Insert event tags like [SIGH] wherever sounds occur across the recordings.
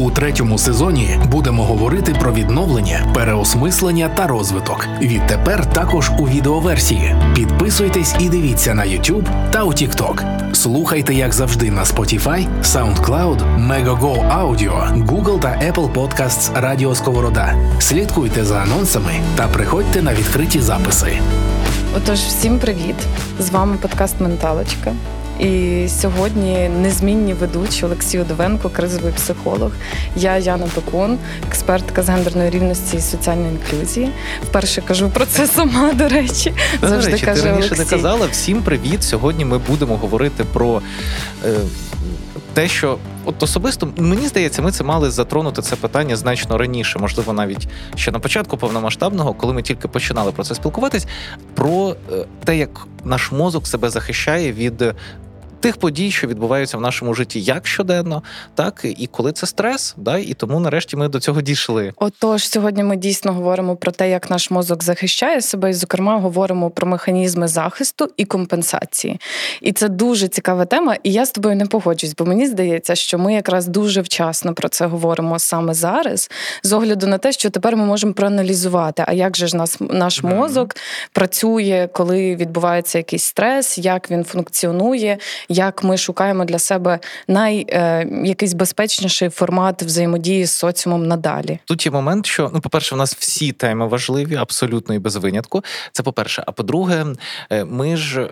У третьому сезоні будемо говорити про відновлення, переосмислення та розвиток. Відтепер також у відеоверсії. Підписуйтесь і дивіться на YouTube та у TikTok. Слухайте, як завжди, на Spotify, SoundCloud, Megogo Audio, Google та Apple Podcasts Радіо Сковорода. Слідкуйте за анонсами та приходьте на відкриті записи. Отож, всім привіт! З вами подкаст Менталочка. І сьогодні незмінні ведучі Олексій Удовенко, кризовий психолог. Я Яна Пекун, експертка з гендерної рівності і соціальної інклюзії. Вперше кажу про це сама, до речі. Завжди речі, каже ти раніше Олексій. не казала. Всім привіт! Сьогодні ми будемо говорити про. Е, те, що от особисто мені здається, ми це мали затронути це питання значно раніше, можливо, навіть ще на початку повномасштабного, коли ми тільки починали про це спілкуватись, про е, те, як наш мозок себе захищає від тих подій, що відбуваються в нашому житті, як щоденно, так і коли це стрес, да, і тому нарешті ми до цього дійшли. Отож, сьогодні ми дійсно говоримо про те, як наш мозок захищає себе, і зокрема говоримо про механізми захисту і компенсації. І це дуже цікава тема. І я з тобою не погоджусь, бо мені здається, що ми якраз дуже вчасно про це говоримо саме зараз, з огляду на те, що тепер ми можемо проаналізувати, а як же ж нас наш мозок працює, коли відбувається якийсь стрес, як він функціонує як ми шукаємо для себе най е, якийсь безпечніший формат взаємодії з соціумом надалі. Тут є момент, що ну, по-перше, у нас всі теми важливі, абсолютно і без винятку. Це по-перше. А по-друге, е, ми ж е,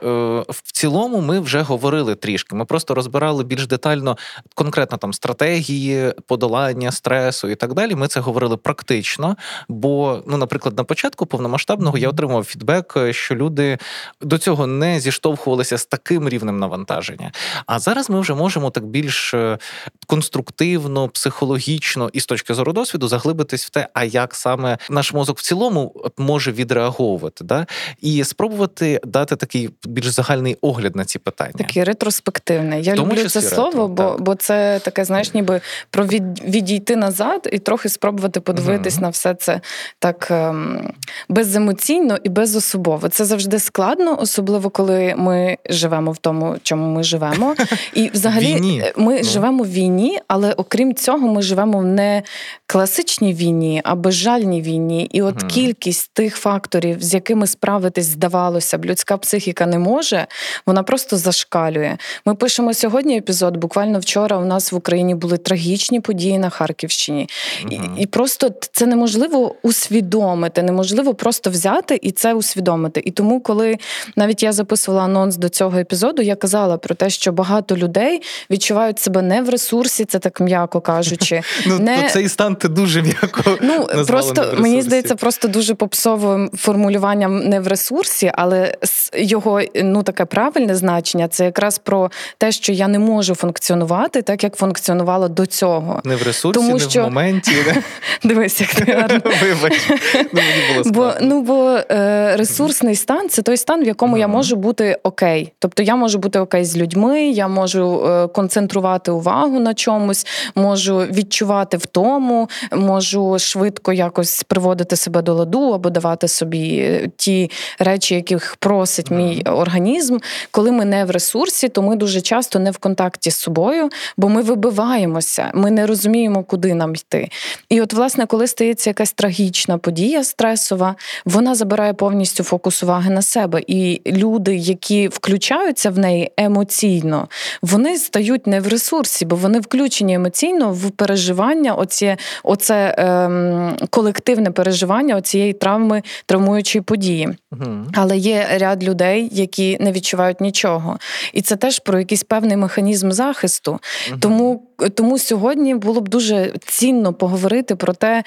в цілому ми вже говорили трішки. Ми просто розбирали більш детально конкретно там стратегії подолання стресу і так далі. Ми це говорили практично. Бо, ну, наприклад, на початку повномасштабного я отримав фідбек, що люди до цього не зіштовхувалися з таким рівнем навантаження враження. А зараз ми вже можемо так більш е, конструктивно, психологічно і з точки зору досвіду заглибитись в те, а як саме наш мозок в цілому може відреаговувати, да? і спробувати дати такий більш загальний огляд на ці питання. Такий ретроспективний. Я люблю це слово, бо бо це таке, знаєш, ніби про від, відійти назад і трохи спробувати подивитись угу. на все це так ем, беземоційно і безособово. Це завжди складно, особливо коли ми живемо в тому, чому ми ми живемо. І [LAUGHS] взагалі війні. Е, ми ну. живемо в війні, але окрім цього, ми живемо в не класичній війні, а безжальній війні. І от mm. кількість тих факторів, з якими справитись, здавалося б, людська психіка не може, вона просто зашкалює. Ми пишемо сьогодні епізод. Буквально вчора у нас в Україні були трагічні події на Харківщині, mm-hmm. і, і просто це неможливо усвідомити, неможливо просто взяти і це усвідомити. І тому, коли навіть я записувала анонс до цього епізоду, я казала про те, що багато людей відчувають себе не в ресурсі, це так м'яко кажучи. [LAUGHS] Ну не... то цей стан ти дуже м'яко. Ну просто мені здається, просто дуже попсовим формулюванням не в ресурсі, але його ну таке правильне значення це якраз про те, що я не можу функціонувати так, як функціонувала до цього. Не в ресурсі, Тому, не що... в моменті. [LAUGHS] Дивись, як ти гарно. [LAUGHS] Вибач. Ну, мені було бо ну бо е, ресурсний стан це той стан, в якому я можу бути окей. Тобто я можу бути окей з людьми, я можу е, концентрувати увагу на чомусь, можу відчувати втому, можу швидко якось приводити себе до ладу або давати собі е, ті речі, яких просить мій організм. Коли ми не в ресурсі, то ми дуже часто не в контакті з собою, бо ми вибиваємося, ми не розуміємо, куди нам йти. І от, власне, коли стається якась трагічна подія стресова, вона забирає повністю фокус уваги на себе. І люди, які включаються в неї емоційно, емоційно, вони стають не в ресурсі, бо вони включені емоційно в переживання, оці, оце ем, колективне переживання оцієї травми, травмуючої події. Угу. Але є ряд людей, які не відчувають нічого. І це теж про якийсь певний механізм захисту. Угу. Тому, Тому сьогодні було б дуже цінно поговорити про те.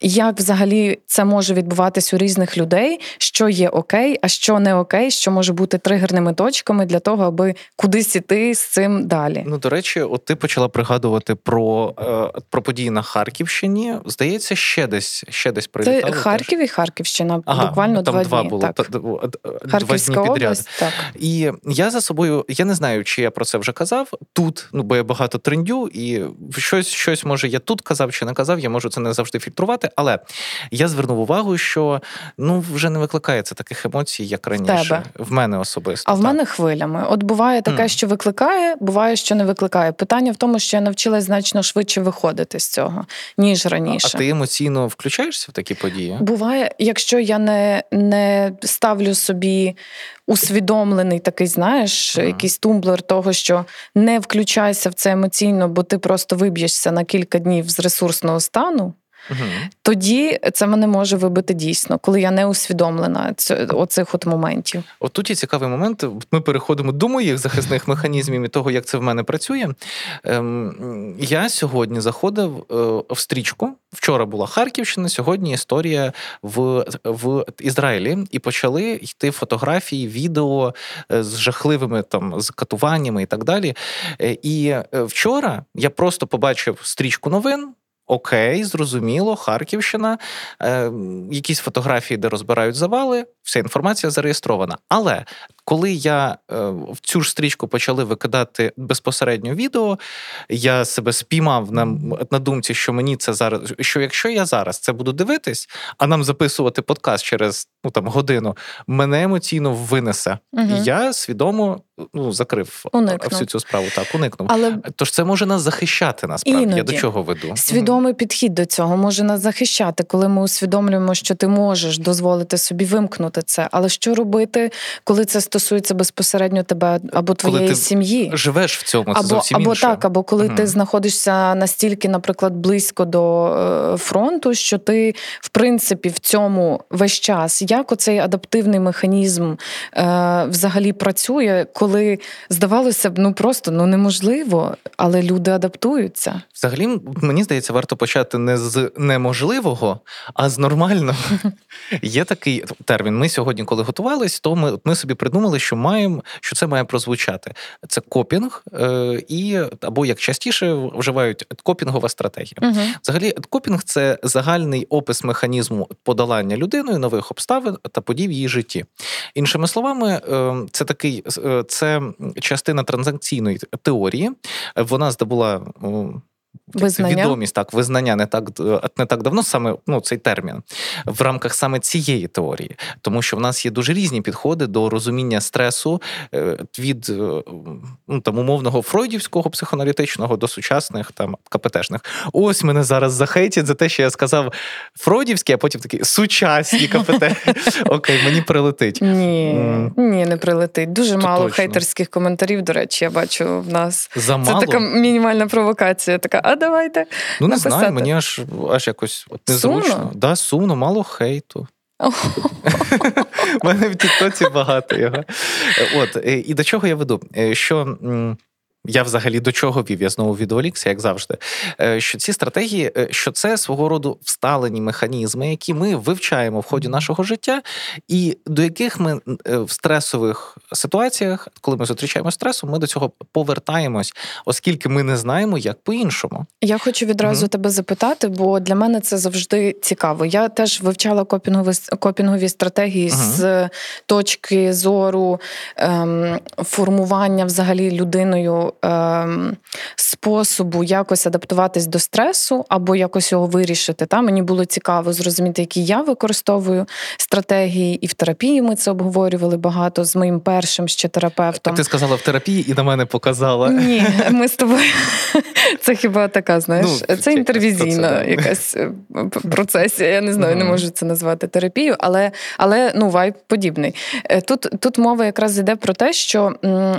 Як взагалі це може відбуватись у різних людей, що є окей, а що не окей, що може бути тригерними точками для того, аби кудись іти з цим далі? Ну до речі, от ти почала пригадувати про е, про події на Харківщині. Здається, ще десь ще десь прилітало. Це Харків і Харківщина. Ага, буквально там два, два дні. було так. два дні підряд. Область, так. І я за собою я не знаю, чи я про це вже казав тут. Ну бо я багато трендю, і щось щось може я тут казав чи не казав. Я можу це не завжди фільтрувати трохи, але я звернув увагу, що ну вже не викликає це таких емоцій, як раніше. Тебе. В мене особисто. А в мене хвилями. От буває таке, mm. що викликає, буває, що не викликає. Питання в тому, що я навчилась значно швидше виходити з цього, ніж раніше. А ти емоційно включаєшся в такі події? Буває, якщо я не, не ставлю собі усвідомлений такий, знаєш, mm. якийсь тумблер того, що не включайся в це емоційно, бо ти просто виб'єшся на кілька днів з ресурсного стану. Угу. Тоді це мене може вибити дійсно, коли я не усвідомлена оцих от моментів. От тут є цікавий момент. Ми переходимо до моїх захисних механізмів і того, як це в мене працює. Ем, Я сьогодні заходив е, в стрічку. Вчора була Харківщина, сьогодні історія в в Ізраїлі, і почали йти фотографії, відео е, з жахливими там з катуваннями і так далі. Е, і вчора я просто побачив стрічку новин. Окей, зрозуміло, Харківщина, е, якісь фотографії, де розбирають завали, вся інформація зареєстрована. Але коли я е, в цю ж стрічку почали викидати безпосередньо відео, я себе спіймав на на думці, що мені це зараз, що якщо я зараз це буду дивитись, а нам записувати подкаст через ну там годину, мене емоційно винесе. Угу. І я свідомо ну, закрив уникнув. всю цю справу. Так, уникнув. Але... Тож це може нас захищати насправді. Іноді. Я до чого веду? Свідомий підхід до цього може нас захищати, коли ми усвідомлюємо, що ти можеш дозволити собі вимкнути це. Але що робити, коли це стосується безпосередньо тебе або твоєї коли ти сім'ї. Живеш в цьому це або зовсім або інше. так, або коли угу. ти знаходишся настільки, наприклад, близько до е, фронту, що ти в принципі в цьому весь час як оцей адаптивний механізм е, взагалі працює, коли здавалося б, ну просто ну неможливо, але люди адаптуються. Взагалі, мені здається, варто почати не з неможливого, а з нормального. [LAUGHS] Є такий термін. Ми сьогодні, коли готувались, то ми, ми собі придумали що маємо, що це має прозвучати. Це копінг, е, і або як частіше вживають копінгова стратегія. Угу. Взагалі, копінг це загальний опис механізму подолання людиною нових обставин та подій в її житті. Іншими словами, е, це такий е, це частина транзакційної теорії. Вона здобула Визнання? Відомість так, визнання не так не так давно, саме ну, цей термін в рамках саме цієї теорії, тому що в нас є дуже різні підходи до розуміння стресу е, від е, ну, там умовного фройдівського психоаналітичного до сучасних там КПТшних. Ось мене зараз захейтять за те, що я сказав фройдівський, а потім такі сучасні КПТ. [LAUGHS] Окей, мені прилетить. Ні, ні, не прилетить. Дуже мало хейтерських коментарів. До речі, я бачу в нас. Це така мінімальна провокація. Така а давайте. Ну, не написати. знаю, мені аж аж якось от незручно. Сумно? Да, сумно, мало хейту. У мене в Тіктоці багато його. От, І до чого я веду? Е, що я взагалі до чого вів? Я знову відволікся, як завжди. Е, що ці стратегії, е, що це свого роду всталені механізми, які ми вивчаємо в ході нашого життя, і до яких ми е, в стресових ситуаціях, коли ми зустрічаємо стресу, ми до цього повертаємось, оскільки ми не знаємо, як по-іншому. Я хочу відразу mm тебе запитати, бо для мене це завжди цікаво. Я теж вивчала копінгові копінгові стратегії mm з точки зору ем, формування взагалі людиною. Ем, способу якось адаптуватись до стресу або якось його вирішити. Та Мені було цікаво зрозуміти, які я використовую стратегії, і в терапії ми це обговорювали багато з моїм першим ще терапевтом. Ти сказала в терапії і на мене показала. Ні, ми з тобою. [LAUGHS] Це хіба така, знаєш, ну, це інтервізійна якась е, процесія. Я не знаю, не можу це назвати терапією, але але ну вайб подібний. Е, тут тут мова якраз йде про те, що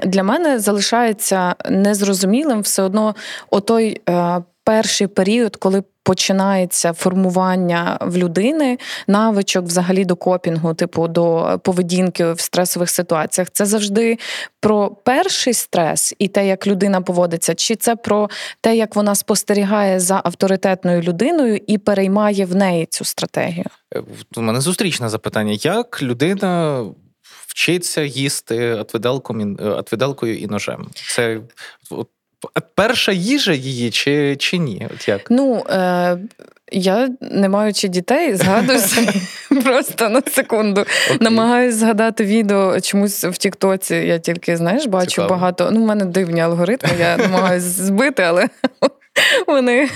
для мене залишається незрозумілим все одно отой е, перший період, коли починається формування в людини навичок взагалі до копінгу, типу до поведінки в стресових ситуаціях. Це завжди про перший стрес і те, як людина поводиться, чи це про те, як вона спостерігає за авторитетною людиною і переймає в неї цю стратегію? Е, у мене зустрічне запитання: як людина вчиться їсти отвиделкою і ножем. Це от, перша їжа її чи чи ні? От як? Ну, е, я, не маючи дітей, [LAUGHS] згадую собі просто на секунду. Okay. Намагаюсь згадати відео чомусь в Тіктоці. Я тільки, знаєш, бачу Цікаво. багато. Ну, в мене дивні алгоритми, я [LAUGHS] намагаюся збити, але [LAUGHS] вони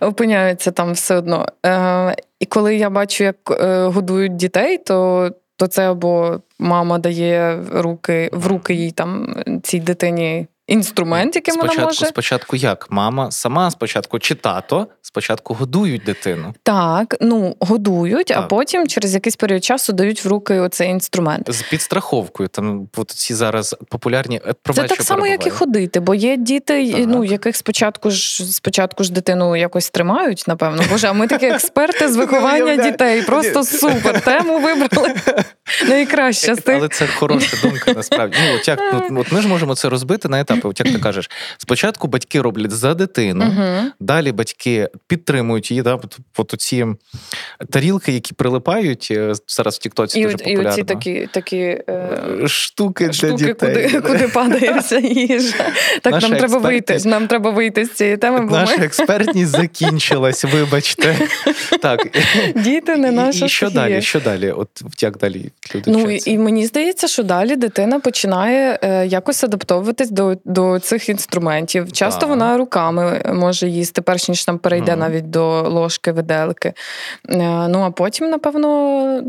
опиняються там все одно. Е, І коли я бачу, як е, годують дітей, то то це або мама дає руки в руки їй там цій дитині інструмент, яким спочатку, вона може. Спочатку як? Мама сама спочатку чи тато спочатку годують дитину. Так, ну годують, так. а потім через якийсь період часу дають в руки оцей інструмент. З підстраховкою. Там от ці зараз популярні е, Це так само, як і ходити, бо є діти, так. ну яких спочатку ж спочатку ж дитину якось тримають, напевно. Боже, а ми такі експерти з [LAUGHS] виховання дітей. Просто супер. Тему вибрали [LAUGHS] найкраще. Але це хороша думка, насправді. Ну, от як ну, от ми ж можемо це розбити на етапи. От як ти кажеш, спочатку батьки роблять за дитину, uh далі батьки підтримують її. Да? От, от ці тарілки, які прилипають е, зараз в Тіктоці дуже популярно. І оці такі такі е... штуки для штуки, дітей. Куди [LAUGHS] куди падає вся їжа. Так, Наша нам треба вийти. Нам треба вийти з цієї теми. Бо Наша ми... експертність закінчилась, вибачте. [LAUGHS] Так. Діти не наша. І що далі? Що далі? От як далі люди Ну і мені здається, що далі дитина починає е, якось адаптовуватись до до цих інструментів. Часто так. вона руками може їсти, перш ніж там перейде mm. навіть до ложки, виделки. Е, ну а потім, напевно.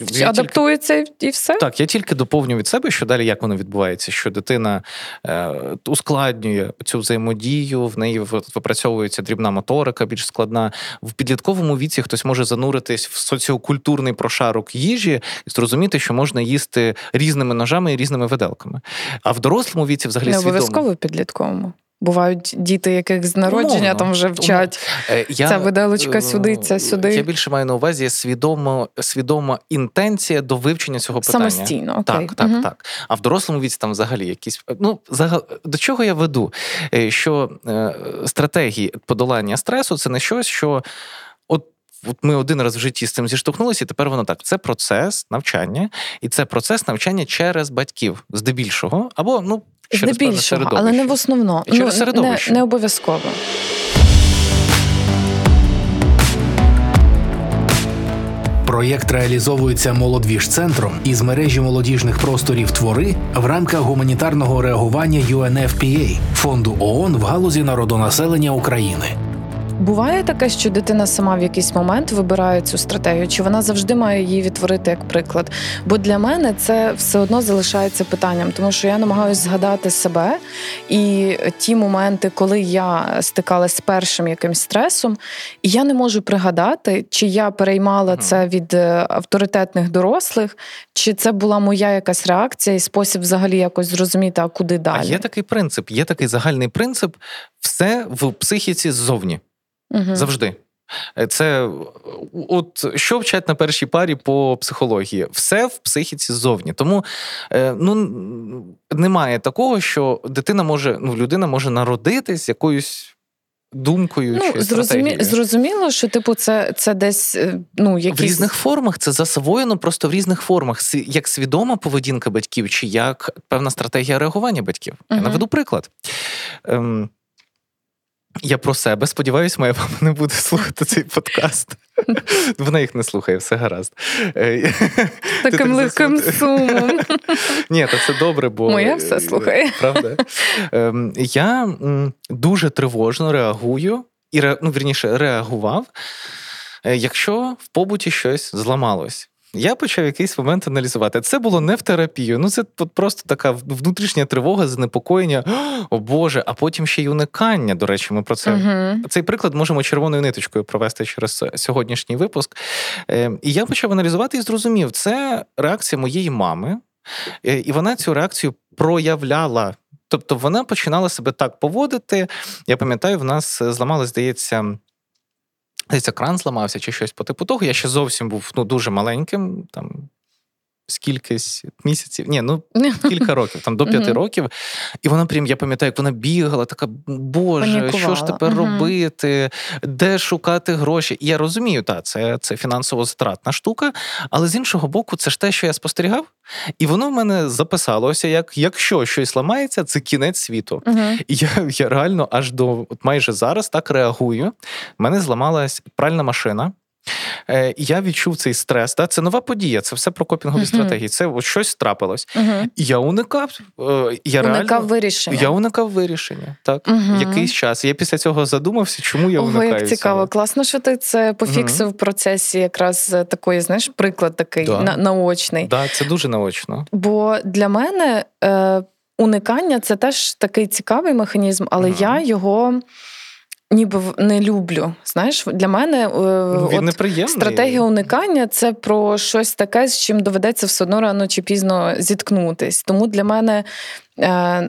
Я Адаптується тільки... і все. Так, я тільки доповню від себе, що далі як воно відбувається, що дитина е, ускладнює цю взаємодію, в неї випрацьовується дрібна моторика, більш складна. В підлітковому віці хтось може зануритись в соціокультурний прошарок їжі і зрозуміти, що можна їсти різними ножами і різними виделками. А в дорослому віці взагалі Не обов'язково в підлітковому. Бувають діти, яких з народження Умовно. там вже вчать. Е, я, Ця виделочка е, сюди, це сюди. Я більше маю на увазі свідомо, свідома інтенція до вивчення цього питання. Самостійно. окей. Так, так, угу. так. А в дорослому віці там взагалі якісь. Ну, до чого я веду? Е, що стратегії подолання стресу це не щось, що. От ми один раз в житті з цим зіштовхнулися, і тепер воно так. Це процес навчання, і це процес навчання через батьків, здебільшого, або ну Здебільшого, але не в основному. І через ну, не, не обов'язково. Проєкт реалізовується молодвіж-центром із мережі молодіжних просторів твори в рамках гуманітарного реагування UNFPA – фонду ООН в галузі народонаселення України. Буває таке, що дитина сама в якийсь момент вибирає цю стратегію, чи вона завжди має її відтворити як приклад? Бо для мене це все одно залишається питанням, тому що я намагаюся згадати себе і ті моменти, коли я стикалася з першим якимсь стресом, і я не можу пригадати, чи я переймала це від е, авторитетних дорослих, чи це була моя якась реакція і спосіб взагалі якось зрозуміти, а куди далі. А Є такий принцип, є такий загальний принцип, все в психіці ззовні. Угу. Завжди. Е, це от що вчать на першій парі по психології, все в психіці ззовні. Тому е, ну немає такого, що дитина може, ну людина може народитись якоюсь. Думкою ну, чи зрозумі... зрозуміло, що типу це це десь е, ну якісь... в різних формах. Це засвоєно просто в різних формах. Як свідома поведінка батьків, чи як певна стратегія реагування батьків. uh Я наведу приклад. Ем, я про себе сподіваюся, моя мама не буде слухати цей подкаст. Вона їх не слухає, все гаразд. Е, [LAUGHS] Таким легким сумом. Ні, то це добре, бо моя все слухає. Правда? Ем, я дуже тривожно реагую і ну, вірніше реагував, е, якщо в побуті щось зламалось. Я почав якийсь момент аналізувати. Це було не в терапію. Ну це просто така внутрішня тривога, занепокоєння. [GASPS] О Боже, а потім ще й уникання. До речі, ми про це uh цей приклад можемо червоною ниточкою провести через сьогоднішній випуск. Е, і я почав аналізувати і зрозумів, це реакція моєї мами, е, і вона цю реакцію проявляла. Тобто вона починала себе так поводити. Я пам'ятаю, в нас зламалось, здається. Здається, кран зламався чи щось по типу того. Я ще зовсім був ну, дуже маленьким, там скількись місяців, ні, ну [LAUGHS] кілька років, там до п'яти років. І вона прям, я пам'ятаю, як вона бігала, така Боже, Панікувала. що ж тепер робити, де шукати гроші? І я розумію, так, це це фінансово затратна штука, але з іншого боку, це ж те, що я спостерігав, і воно в мене записалося, як якщо щось ламається, це кінець світу. І я я реально аж до от майже зараз так реагую. У мене зламалась пральна машина. Е, я відчув цей стрес. Да? Це нова подія, це все про копінгові uh-huh. стратегії. Це от щось трапилось. Uh-huh. Я уникав. Е, я уникав реально, вирішення. Я уникав вирішення. Так, якийсь час. Я після цього задумався, чому я Ого, уникаю як цікаво. Цього. Класно, що ти це пофіксив в процесі, якраз такої, знаєш, приклад такий да. на- наочний. Да, це дуже наочно. Бо для мене. Е, Уникання це теж такий цікавий механізм, але я його ніби не люблю. Знаєш, для мене ну, от стратегія уникання це про щось таке, з чим доведеться все одно рано чи пізно зіткнутись. Тому для мене Е,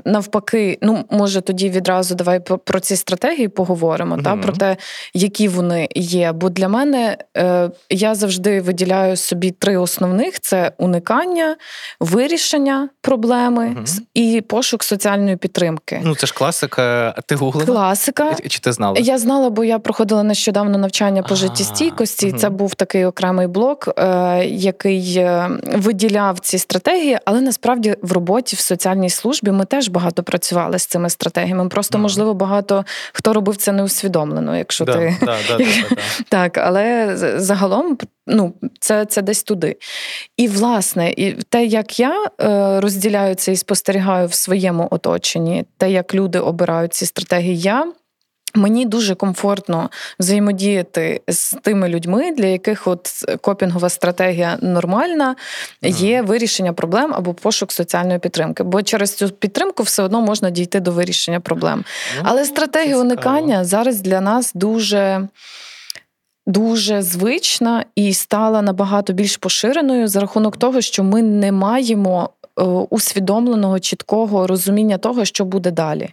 навпаки, ну може тоді відразу давай про ці стратегії поговоримо, mm-hmm. та про те, які вони є. Бо для мене е, я завжди виділяю собі три основних: це уникання, вирішення проблеми mm-hmm. і пошук соціальної підтримки. Ну це ж класика. Ти гуглила? Класика. Чи ти знала? Я знала, бо я проходила нещодавно навчання по життєстійкості. Mm-hmm. Це був такий окремий блок, е, який е, виділяв ці стратегії, але насправді в роботі в соціальній службі службі ми теж багато працювали з цими стратегіями. Просто, можливо, багато хто робив це неусвідомлено, якщо да, ти да, да, [LAUGHS] так, але загалом ну, це це десь туди. І, власне, і те, як я е, розділяю це і спостерігаю в своєму оточенні, те, як люди обирають ці стратегії, я. Мені дуже комфортно взаємодіяти з тими людьми, для яких от копінгова стратегія нормальна, є вирішення проблем або пошук соціальної підтримки. Бо через цю підтримку все одно можна дійти до вирішення проблем. Ну, Але стратегія уникання зараз для нас дуже. Дуже звична і стала набагато більш поширеною за рахунок того, що ми не маємо е, усвідомленого чіткого розуміння того, що буде далі.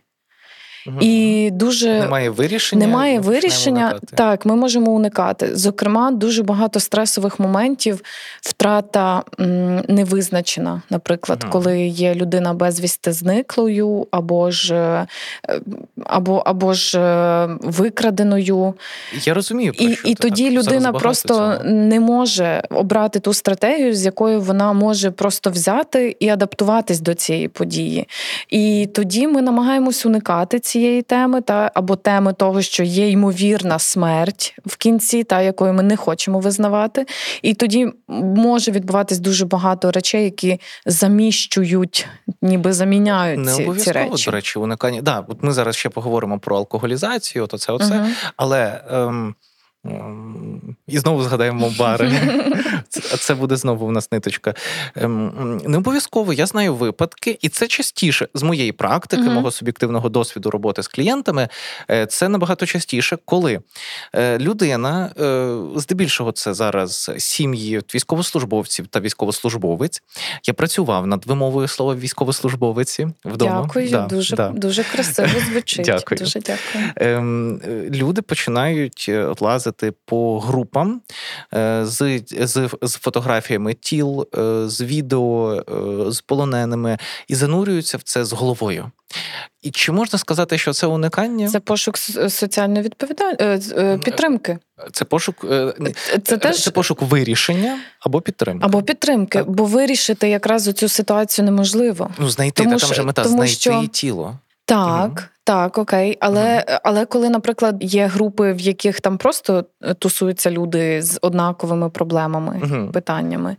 І дуже немає вирішення. Немає вирішення. Так, ми можемо уникати. Зокрема, дуже багато стресових моментів, втрата м, невизначена. Наприклад, ага. коли є людина безвісти зниклою, або ж е, або, або ж е, викраденою. Я розумію, і і тоді так, людина просто цього. не може обрати ту стратегію, з якою вона може просто взяти і адаптуватись до цієї події. І тоді ми намагаємось уникати цієї теми, та або теми того, що є ймовірна смерть в кінці, та якою ми не хочемо визнавати. І тоді може відбуватись дуже багато речей, які заміщують, ніби заміняють не ці, ці речі. до речі, уникання. Да, от ми зараз ще поговоримо про алкоголізацію, то це оце, угу. але. Ем... І знову згадаємо бари. [LAUGHS] Це буде знову в нас ниточка. Ем, не обов'язково я знаю випадки, і це частіше з моєї практики, uh мого суб'єктивного досвіду роботи з клієнтами. Е, це набагато частіше, коли е, людина, е, здебільшого, це зараз сім'ї військовослужбовців та військовослужбовець. Я працював над вимовою слова військовослужбовиці вдома. Дякую, да, дуже да. дуже красиво звучить. [LAUGHS] Дякую. Дуже дякую. Ем, люди починають лазити лазити по групам е, з з, з фотографіями тіл, е, з відео, е, з полоненими і занурюються в це з головою. І чи можна сказати, що це уникання? Це пошук соціальної відповідальності підтримки. Це пошук це, теж... це пошук вирішення або підтримки. Або підтримки, так. бо вирішити якраз цю ситуацію неможливо. Ну, знайти тому, та, там вже мета, тому, знайти що... тіло. Так, угу. так, окей. Але угу. але коли, наприклад, є групи, в яких там просто е, тусуються люди з однаковими проблемами, угу. питаннями,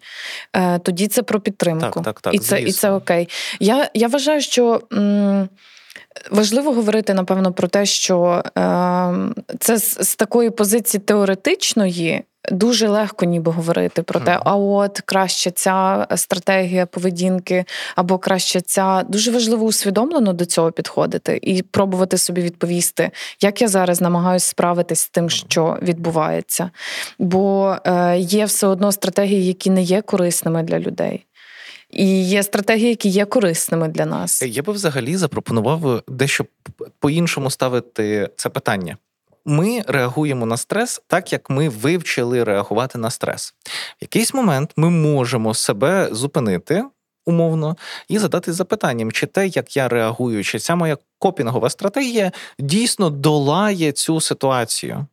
е, тоді це про підтримку. Так, так, так, І це і це окей. Я я вважаю, що. М- Важливо говорити, напевно, про те, що е, це з, з такої позиції теоретичної Дуже легко ніби говорити про те, а от краще ця стратегія поведінки, або краще ця дуже важливо усвідомлено до цього підходити і пробувати собі відповісти, як я зараз намагаюся справитись з тим, що відбувається. Бо е, є все одно стратегії, які не є корисними для людей. І є стратегії, які є корисними для нас. Я би взагалі запропонував дещо по-іншому ставити це питання ми реагуємо на стрес так, як ми вивчили реагувати на стрес. В якийсь момент ми можемо себе зупинити. Умовно, і задати запитанням, чи те, як я реагую, чи ця моя копінгова стратегія дійсно долає цю ситуацію.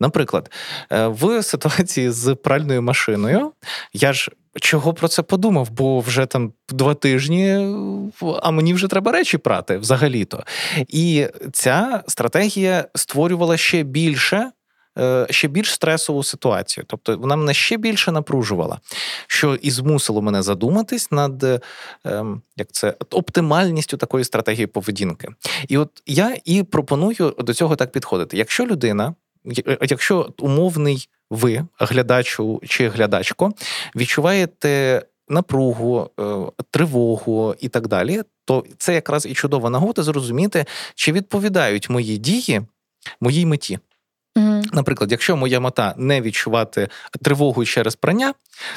Наприклад, е, в ситуації з пральною машиною я ж чого про це подумав, бо вже там два тижні, а мені вже треба речі прати взагалі-то. І ця стратегія створювала ще більше е, ще більш стресову ситуацію. Тобто вона мене ще більше напружувала, що і змусило мене задуматись над ем, як це оптимальністю такої стратегії поведінки. І от я і пропоную до цього так підходити. Якщо людина, якщо умовний ви, глядачу чи глядачко, відчуваєте напругу, е, тривогу і так далі, то це якраз і чудова нагода зрозуміти, чи відповідають мої дії моїй меті. Mm-hmm. Наприклад, якщо моя мета не відчувати тривогу через прання,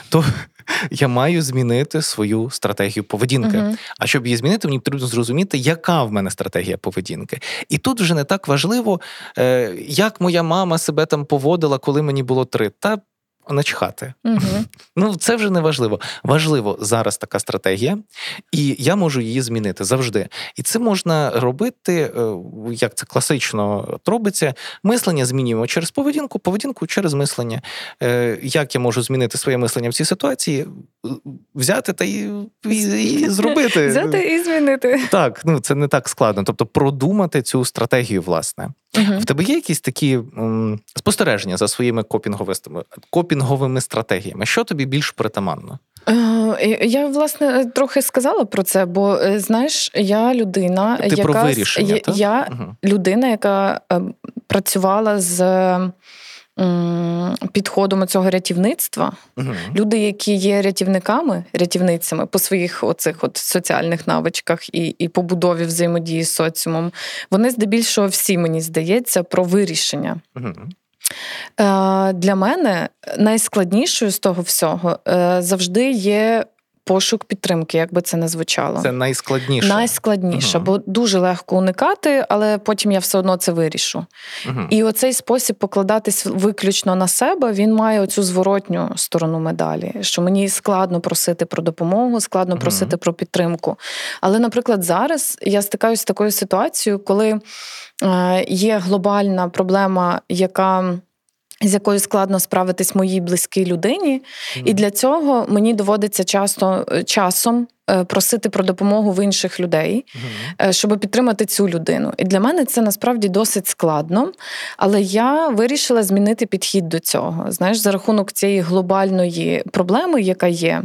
то [LAUGHS] я маю змінити свою стратегію поведінки. Mm-hmm. А щоб її змінити, мені потрібно зрозуміти, яка в мене стратегія поведінки. І тут вже не так важливо, е, як моя мама себе там поводила, коли мені було три. Та начхати. Угу. [LAUGHS] Ну, це вже не важливо. Важливо зараз така стратегія, і я можу її змінити завжди. І це можна робити, е, як це класично робиться. Мислення змінюємо через поведінку, поведінку через мислення. Е, як я можу змінити своє мислення в цій ситуації? Взяти та і, і, і зробити. Взяти і змінити. Так, ну це не так складно. Тобто продумати цю стратегію, власне. Угу. В тебе є якісь такі м, спостереження за своїми копінговими, копінговими стратегіями? Що тобі більш притаманно? Е, я власне трохи сказала про це, бо е, знаєш, я людина, Ти яка про вирішення, я, я угу. людина, яка е, працювала з підходом цього рятівництва. Угу. Люди, які є рятівниками, рятівницями по своїх оцих от соціальних навичках і і побудові взаємодії з соціумом, вони здебільшого всі, мені здається, про вирішення. Угу. Для мене найскладнішою з того всього е, завжди є пошук підтримки, як би це не звучало. Це найскладніше. Найскладніше, угу. бо дуже легко уникати, але потім я все одно це вирішу. Угу. І оцей спосіб покладатись виключно на себе, він має оцю зворотню сторону медалі. Що мені складно просити про допомогу, складно угу. просити про підтримку. Але, наприклад, зараз я стикаюся з такою ситуацією, коли е, є глобальна проблема, яка з якою складно справитись моїй близькій людині, mm. і для цього мені доводиться часто е, часом просити про допомогу в інших людей, угу. щоб підтримати цю людину. І для мене це насправді досить складно. Але я вирішила змінити підхід до цього. Знаєш, за рахунок цієї глобальної проблеми, яка є,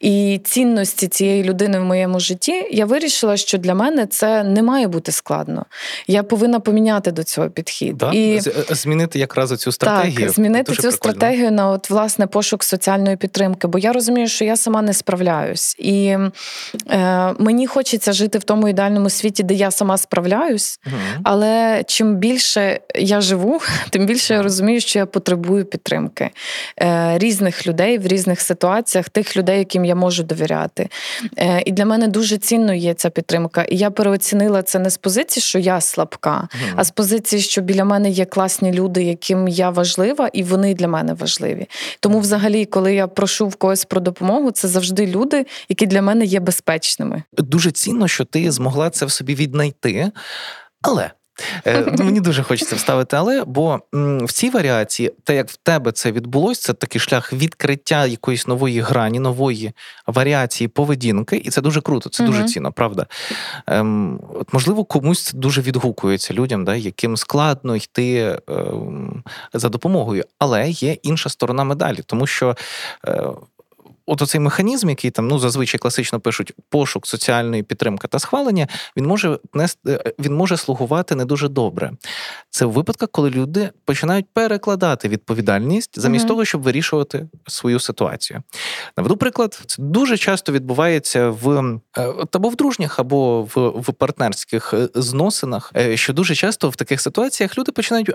і цінності цієї людини в моєму житті, я вирішила, що для мене це не має бути складно. Я повинна поміняти до цього підхід. Да? І... Е, змінити якраз цю стратегію. Так, Змінити Дуже цю прикольно. стратегію на от власне пошук соціальної підтримки, бо я розумію, що я сама не справляюсь. І Е, Мені хочеться жити в тому ідеальному світі, де я сама справляюсь, але чим більше я живу, [LAUGHS] тим більше я розумію, що я потребую підтримки е, різних людей в різних ситуаціях, тих людей, яким я можу довіряти. Е, І для мене дуже цінно є ця підтримка. І я переоцінила це не з позиції, що я слабка, а з позиції, що біля мене є класні люди, яким я важлива, і вони для мене важливі. Тому, взагалі, коли я прошу в когось про допомогу, це завжди люди, які для мене є безпечними. Дуже цінно, що ти змогла це в собі віднайти, але. Е, мені дуже хочеться вставити, але бо в цій варіації, те, як в тебе це відбулося, це такий шлях відкриття якоїсь нової грані, нової варіації поведінки, і це дуже круто, це дуже цінно, правда. Ем, от, Можливо, комусь це дуже відгукується людям, да, яким складно йти ем, за допомогою, але є інша сторона медалі, тому що. Е, от оцей механізм, який там ну зазвичай класично пишуть пошук соціальної підтримки та схвалення, він може нести, е, він може слугувати не дуже добре. Це в випадках, коли люди починають перекладати відповідальність замість mm-hmm. того, щоб вирішувати свою ситуацію. Наведу приклад, це дуже часто відбувається в е, або в дружніх, або в, в партнерських е, зносинах, що дуже часто в таких ситуаціях люди починають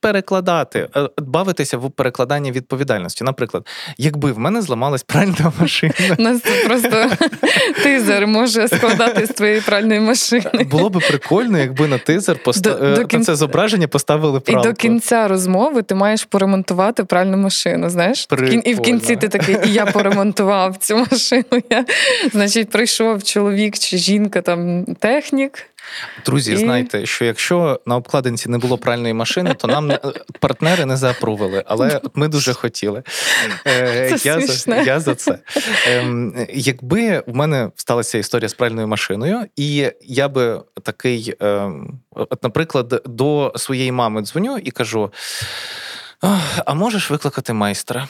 перекладати, е, бавитися в перекладанні відповідальності. Наприклад, якби в мене зламалась пральна машина. Нас просто [LAUGHS] тизер може складати з твоєї пральної машини. Було би прикольно, якби на тизер поста... до, до це зображення поставили пралку. І до кінця розмови ти маєш поремонтувати пральну машину. Знаєш? І в кінці ти такий, і я поремонтував цю машину. Я, Значить, прийшов чоловік чи жінка, там технік. Друзі, і... знайте, що якщо на обкладинці не було пральної машини, то нам [LAUGHS] партнери не заапрували, але ми дуже хотіли. Е, це я за я за це. Ем, якби в мене сталася історія з пральною машиною, і я би такий, ем, от, наприклад, до своєї мами дзвоню і кажу. А можеш викликати майстра?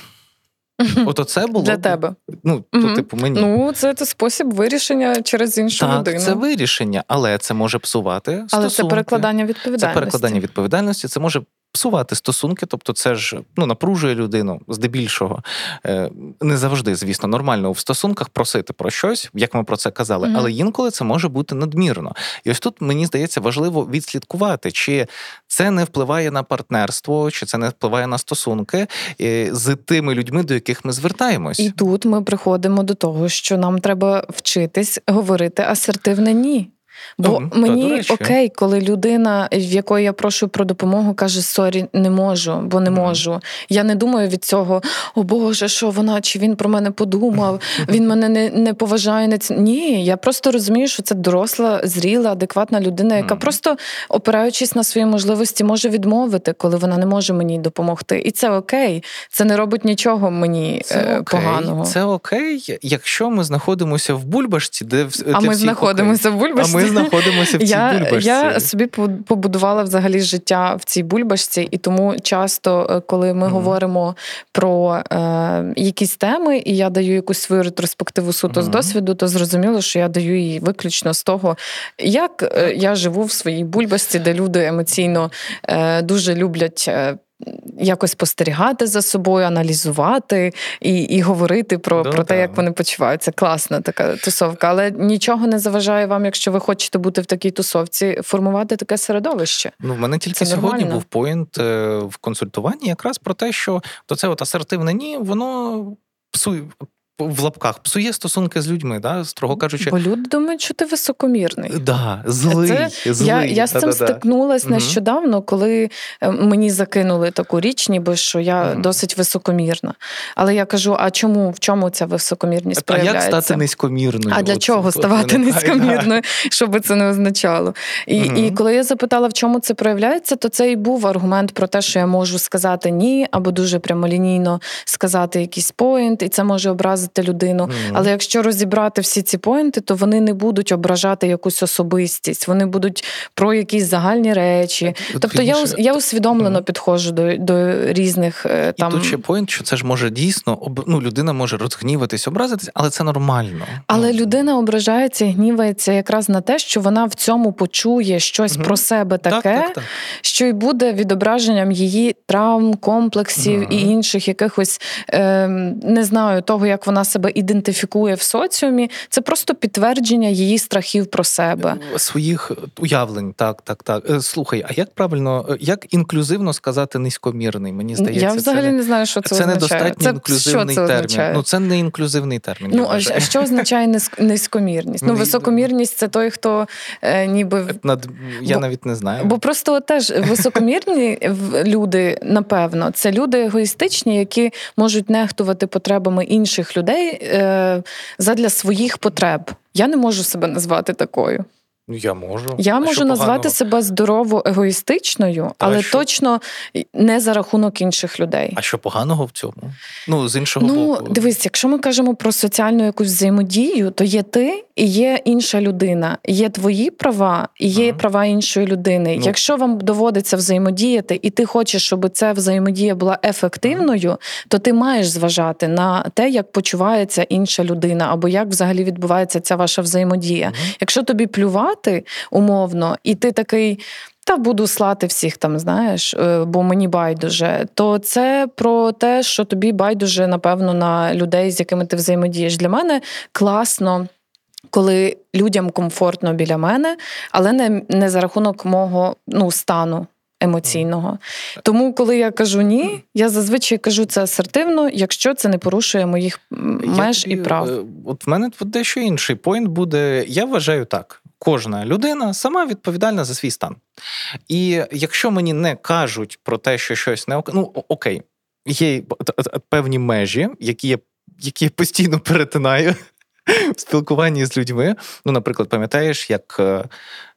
От оце було для тебе. Ну, то, типу, мені. Ну, це, це спосіб вирішення через іншу так, людину. Це вирішення, але це може псувати. Але стосунки. це перекладання відповідальності. Це перекладання відповідальності. Це може псувати стосунки, тобто це ж ну напружує людину здебільшого. Е, Не завжди, звісно, нормально в стосунках просити про щось, як ми про це казали, mm-hmm. але інколи це може бути надмірно. І ось тут мені здається важливо відслідкувати, чи це не впливає на партнерство, чи це не впливає на стосунки е, з тими людьми, до яких ми звертаємось. І тут ми приходимо до того, що нам треба вчитись говорити асертивне ні. Бо ну, мені та, окей, коли людина, в якої я прошу про допомогу, каже: Sorry, не можу, бо не можу. Я не думаю від цього, о Боже, що вона чи він про мене подумав, [LAUGHS] він мене не не поважає. Не ці... Ні, я просто розумію, що це доросла, зріла, адекватна людина, яка просто, опираючись на свої можливості, може відмовити, коли вона не може мені допомогти. І це окей. Це не робить нічого мені це е, окей. поганого. Це окей, якщо ми знаходимося в бульбашці, де а ми знаходимося окей. в бульбашці. А ми знаходимося в цій я, бульбашці. Я собі побудувала взагалі життя в цій бульбашці, і тому часто, е, коли ми mm-hmm. говоримо про е, якісь теми, і я даю якусь свою ретроспективу суто mm-hmm. з досвіду, то зрозуміло, що я даю її виключно з того, як е, я живу в своїй бульбашці, де люди емоційно е, дуже люблять. Якось спостерігати за собою, аналізувати і і говорити про да, про те, як вони почуваються. Класна така тусовка. Але нічого не заважає вам, якщо ви хочете бути в такій тусовці, формувати таке середовище. Ну, в мене тільки це сьогодні нормально. був поінт е, в консультуванні, якраз про те, що то це от асертивне ні, воно псує в лапках псує стосунки з людьми, да, строго кажучи. Бо люди думають, що ти високомірний. Да, злий, Це, злий. Я я з цим стикнулася угу. нещодавно, коли е, мені закинули таку річ, ніби що я угу. досить високомірна. Але я кажу: а чому в чому ця високомірність проявляється? А як стати низькомірною? А для от, чого ставати низькомірною, що би це не означало? І, угу. і коли я запитала, в чому це проявляється, то це і був аргумент про те, що я можу сказати ні, або дуже прямолінійно сказати якийсь поінт, і це може образити образити людину. Mm-hmm. Але якщо розібрати всі ці поінти, то вони не будуть ображати якусь особистість, вони будуть про якісь загальні речі. От тобто я я усвідомлено mm-hmm. підходжу до до різних е, там. І тут ще поінт, що це ж може дійсно ну, людина може розгніватись, образитись, але це нормально. Але ну. людина ображається і гнівається якраз на те, що вона в цьому почує щось mm-hmm. про себе таке, так, так, так. що й буде відображенням її травм, комплексів і інших якихось е, не знаю того, як вона вона себе ідентифікує в соціумі, це просто підтвердження її страхів про себе. Е, своїх уявлень, так, так, так. Е, слухай, а як правильно, е, як інклюзивно сказати низькомірний? Мені здається, я взагалі це не знаю, що це, це означає. недостатньо це, інклюзивний що це термін. Означає? Ну це не інклюзивний термін. Ну а що означає низькомірність? Ну, високомірність це той, хто е, ніби Над я бо, навіть не знаю. Бо просто теж високомірні люди, напевно, це люди егоїстичні, які можуть нехтувати потребами інших людей людей е, задля своїх потреб. Я не можу себе назвати такою. Ну, я можу. Я а можу назвати поганого? себе здорово егоїстичною, Та але що? точно не за рахунок інших людей. А що поганого в цьому? Ну, з іншого ну, боку. Ну, дивись, якщо ми кажемо про соціальну якусь взаємодію, то є ти і є інша людина. Є твої права і є ага. права іншої людини. Ну. Якщо вам доводиться взаємодіяти, і ти хочеш, щоб ця взаємодія була ефективною, ага. то ти маєш зважати на те, як почувається інша людина, або як взагалі відбувається ця ваша взаємодія. Ага. Якщо тобі плювати слати умовно, і ти такий. Та буду слати всіх там, знаєш, е, бо мені байдуже. То це про те, що тобі байдуже, напевно, на людей, з якими ти взаємодієш. Для мене класно, коли людям комфортно біля мене, але не не за рахунок мого ну, стану емоційного. Тому, коли я кажу ні, я зазвичай кажу це асертивно, якщо це не порушує моїх меж я, і прав. Е, от в мене дещо інший поінт буде. Я вважаю так кожна людина сама відповідальна за свій стан. І якщо мені не кажуть про те, що щось не ну окей, є певні межі, які я які я постійно перетинаю. [LAUGHS] в спілкуванні з людьми. Ну, наприклад, пам'ятаєш, як е,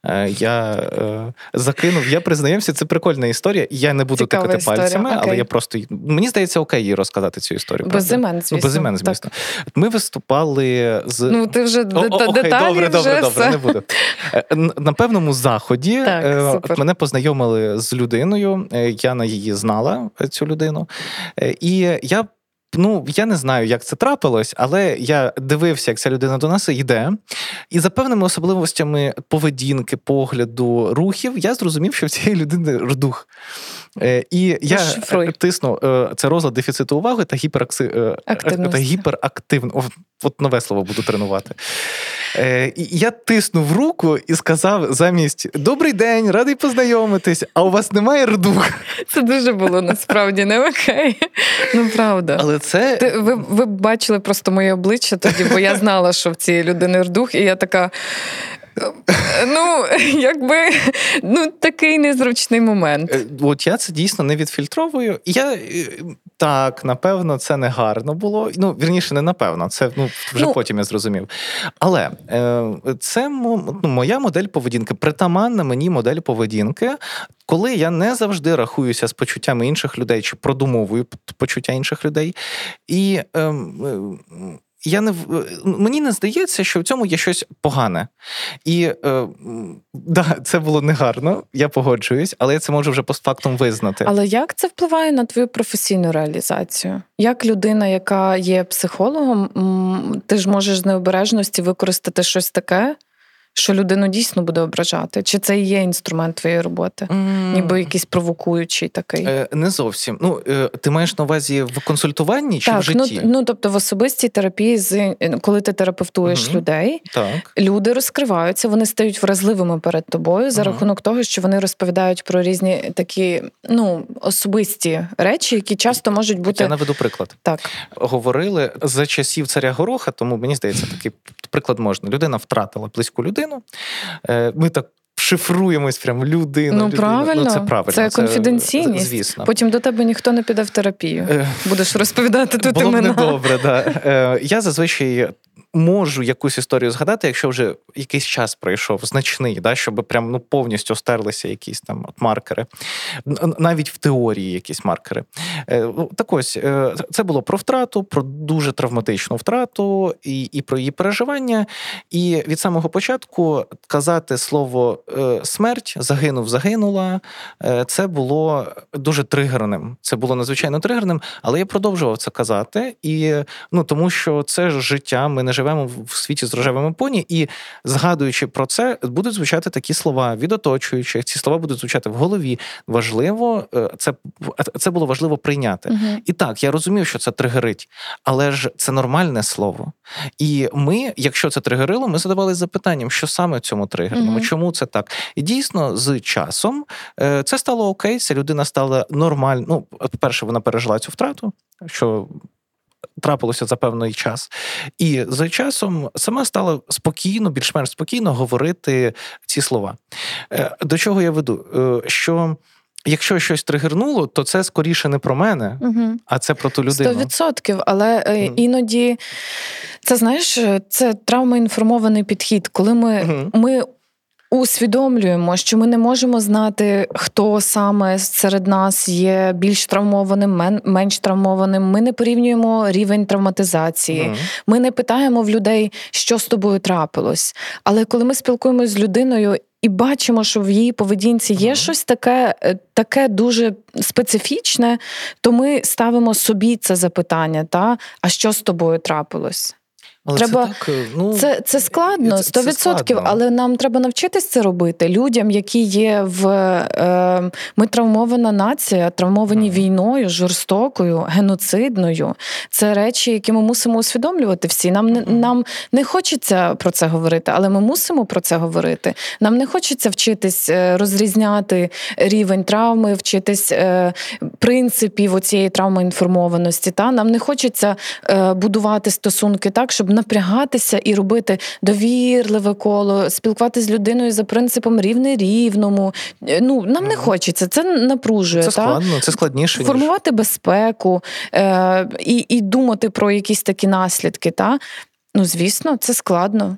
е, я е, закинув, я признаємося, це прикольна історія. Я не буду Цікава тикати історія. пальцями, окей. але я просто мені здається, окей її розказати цю історію. Без імен, звісно. Ну, без імен, звісно. Так. Ми виступали з ну ти вже о, окей, деталі добре, вже добре, добре, не буду. Е, на певному заході так, е, мене познайомили з людиною. Я на її знала цю людину, і я ну я не знаю, як це трапилось, але я дивився, як ця людина до нас йде, і за певними особливостями поведінки, погляду, рухів, я зрозумів, що в цієї людини рдух. Е, і я Шифруй. тисну е, це розлад дефіциту уваги та гіперакси... Е, та гіперактивно. От нове слово буду тренувати. І Я тиснув руку і сказав замість Добрий день, радий познайомитись, а у вас немає рдух. Це дуже було насправді не окей. Ну правда. Але це... Ти, Ви ви бачили просто моє обличчя тоді, бо я знала, що в цієї людини рдух, і я така. Ну, [LAUGHS] якби ну, такий незручний момент. Е, от я це дійсно не відфільтровую. Я е, так, напевно, це не гарно було. Ну, вірніше, не напевно, це ну, вже ну, потім я зрозумів. Але е, це ну, моя модель поведінки, притаманна мені модель поведінки, коли я не завжди рахуюся з почуттями інших людей чи продумовую почуття інших людей. І ем, я не мені не здається, що в цьому є щось погане. І е, [LAUGHS] да, це було негарно, я погоджуюсь, але я це можу вже постфактум визнати. Але як це впливає на твою професійну реалізацію? Як людина, яка є психологом, ти ж можеш з необережності використати щось таке, що людину дійсно буде ображати? Чи це і є інструмент твоєї роботи? Mm. Ніби якийсь провокуючий такий? Е, Не зовсім. Ну е, ти маєш на увазі в консультуванні чи так, в житті? Ну, ну тобто в особистій терапії, з е, коли ти терапевтуєш mm людей, так. люди розкриваються, вони стають вразливими перед тобою за mm рахунок того, що вони розповідають про різні такі ну особисті речі, які часто можуть бути. Я наведу приклад. Так говорили за часів царя Гороха, тому мені здається, такий приклад можна. Людина втратила близьку людину людину. Е, ми так шифруємось прям людину. Ну, людину. правильно. Ну, це правильно. Це конфіденційність. Звісно. Потім до тебе ніхто не піде в терапію. Е, Будеш розповідати тут Було імена. Було добре, да. Е, я зазвичай можу якусь історію згадати, якщо вже якийсь час пройшов значний, да, щоб прям ну повністю стерлися якісь там от маркери, навіть в теорії якісь маркери. Е, ну, так ось е, це було про втрату, про дуже травматичну втрату і і про її переживання. І від самого початку казати слово е, смерть, загинув, загинула. Це було дуже тригерним. Це було надзвичайно тригерним, але я продовжував це казати, і ну тому що це життя. Ми не живемо в світі з рожевими поні, і згадуючи про це, будуть звучати такі слова від оточуючих. Ці слова будуть звучати в голові. Важливо е, це це було важливо прийняти. uh І так, я розумів, що це тригерить, але ж це нормальне слово. І ми, якщо це тригерило, ми задавалися запитанням, що саме в цьому тригерному, uh чому це так? І дійсно, з часом е, це стало окей. Ця людина стала нормально. Ну, по-перше, вона пережила цю втрату. Що трапилося за певний час. І за часом сама стала спокійно, більш-менш спокійно говорити ці слова. Е, до чого я веду? Е, що Якщо щось тригернуло, то це скоріше не про мене, угу. а це про ту людину. Сто відсотків. Але угу. іноді це знаєш, це травмоінформований підхід, коли ми, угу. ми усвідомлюємо, що ми не можемо знати, хто саме серед нас є більш травмованим, менш травмованим. Ми не порівнюємо рівень травматизації. Mm. Ми не питаємо в людей, що з тобою трапилось. Але коли ми спілкуємося з людиною. І бачимо, що в її поведінці є mm-hmm. щось таке е, таке дуже специфічне, то ми ставимо собі це запитання: та а що з тобою трапилось? Але треба це так, е, ну це це складно, 100%, але нам треба навчитись це робити. Людям, які є в е, ми травмована нація, травмовані mm. війною, жорстокою, геноцидною. Це речі, які ми мусимо усвідомлювати. Всі нам не mm. нам не хочеться про це говорити, але ми мусимо про це говорити. Нам не хочеться вчитись е, розрізняти рівень травми, вчитись е, принципів оцієї травмоінформованості. Та нам не хочеться е, будувати стосунки так, щоб напрягатися і робити довірливе коло, спілкуватися з людиною за принципом рівне рівному. Е, ну нам не хочеться, це напружує. Це складно, це складніше формувати ніж... безпеку е, і і думати про якісь такі наслідки. Та? Ну, звісно, це складно.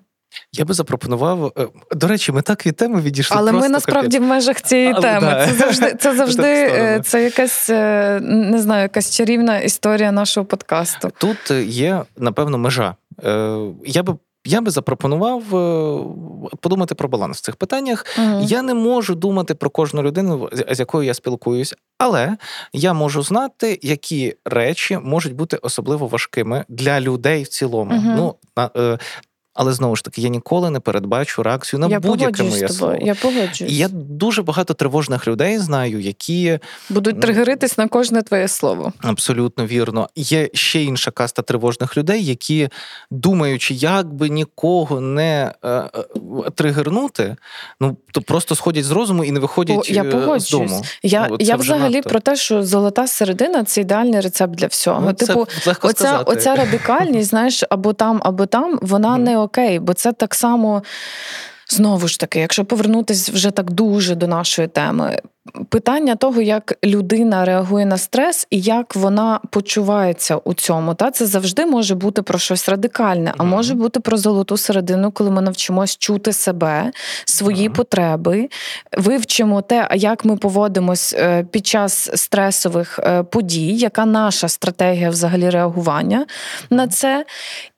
Я би запропонував. Е, до речі, ми так від теми відійшли. Але просто ми насправді капець. в межах цієї Але, теми. да. Це завжди це [LAUGHS] завжди е, це якась не знаю, якась чарівна історія нашого подкасту. Тут є, напевно, межа. Я би я би запропонував подумати про баланс в цих питаннях. Угу. Я не можу думати про кожну людину, з якою я спілкуюсь, але я можу знати, які речі можуть бути особливо важкими для людей в цілому. Угу. Ну але знову ж таки, я ніколи не передбачу реакцію на я будь-яке моє слово. Я погоджуюсь. І я дуже багато тривожних людей знаю, які будуть тригеритись на кожне твоє слово. Абсолютно вірно. Є ще інша каста тривожних людей, які, думаючи, як би нікого не е, е, тригернути, ну то просто сходять з розуму і не виходять я е, з дому. Я ну, я взагалі надто. про те, що золота середина це ідеальний рецепт для всього. Ну, типу, легко оця, оця радикальність, [LAUGHS] знаєш, або там, або там, вона не окей, бо це так само. Знову ж таки, якщо повернутися вже так дуже до нашої теми, питання того, як людина реагує на стрес і як вона почувається у цьому, та це завжди може бути про щось радикальне, а може бути про золоту середину, коли ми навчимось чути себе, свої потреби, вивчимо те, як ми поводимось е, під час стресових е, подій, яка наша стратегія взагалі реагування на це.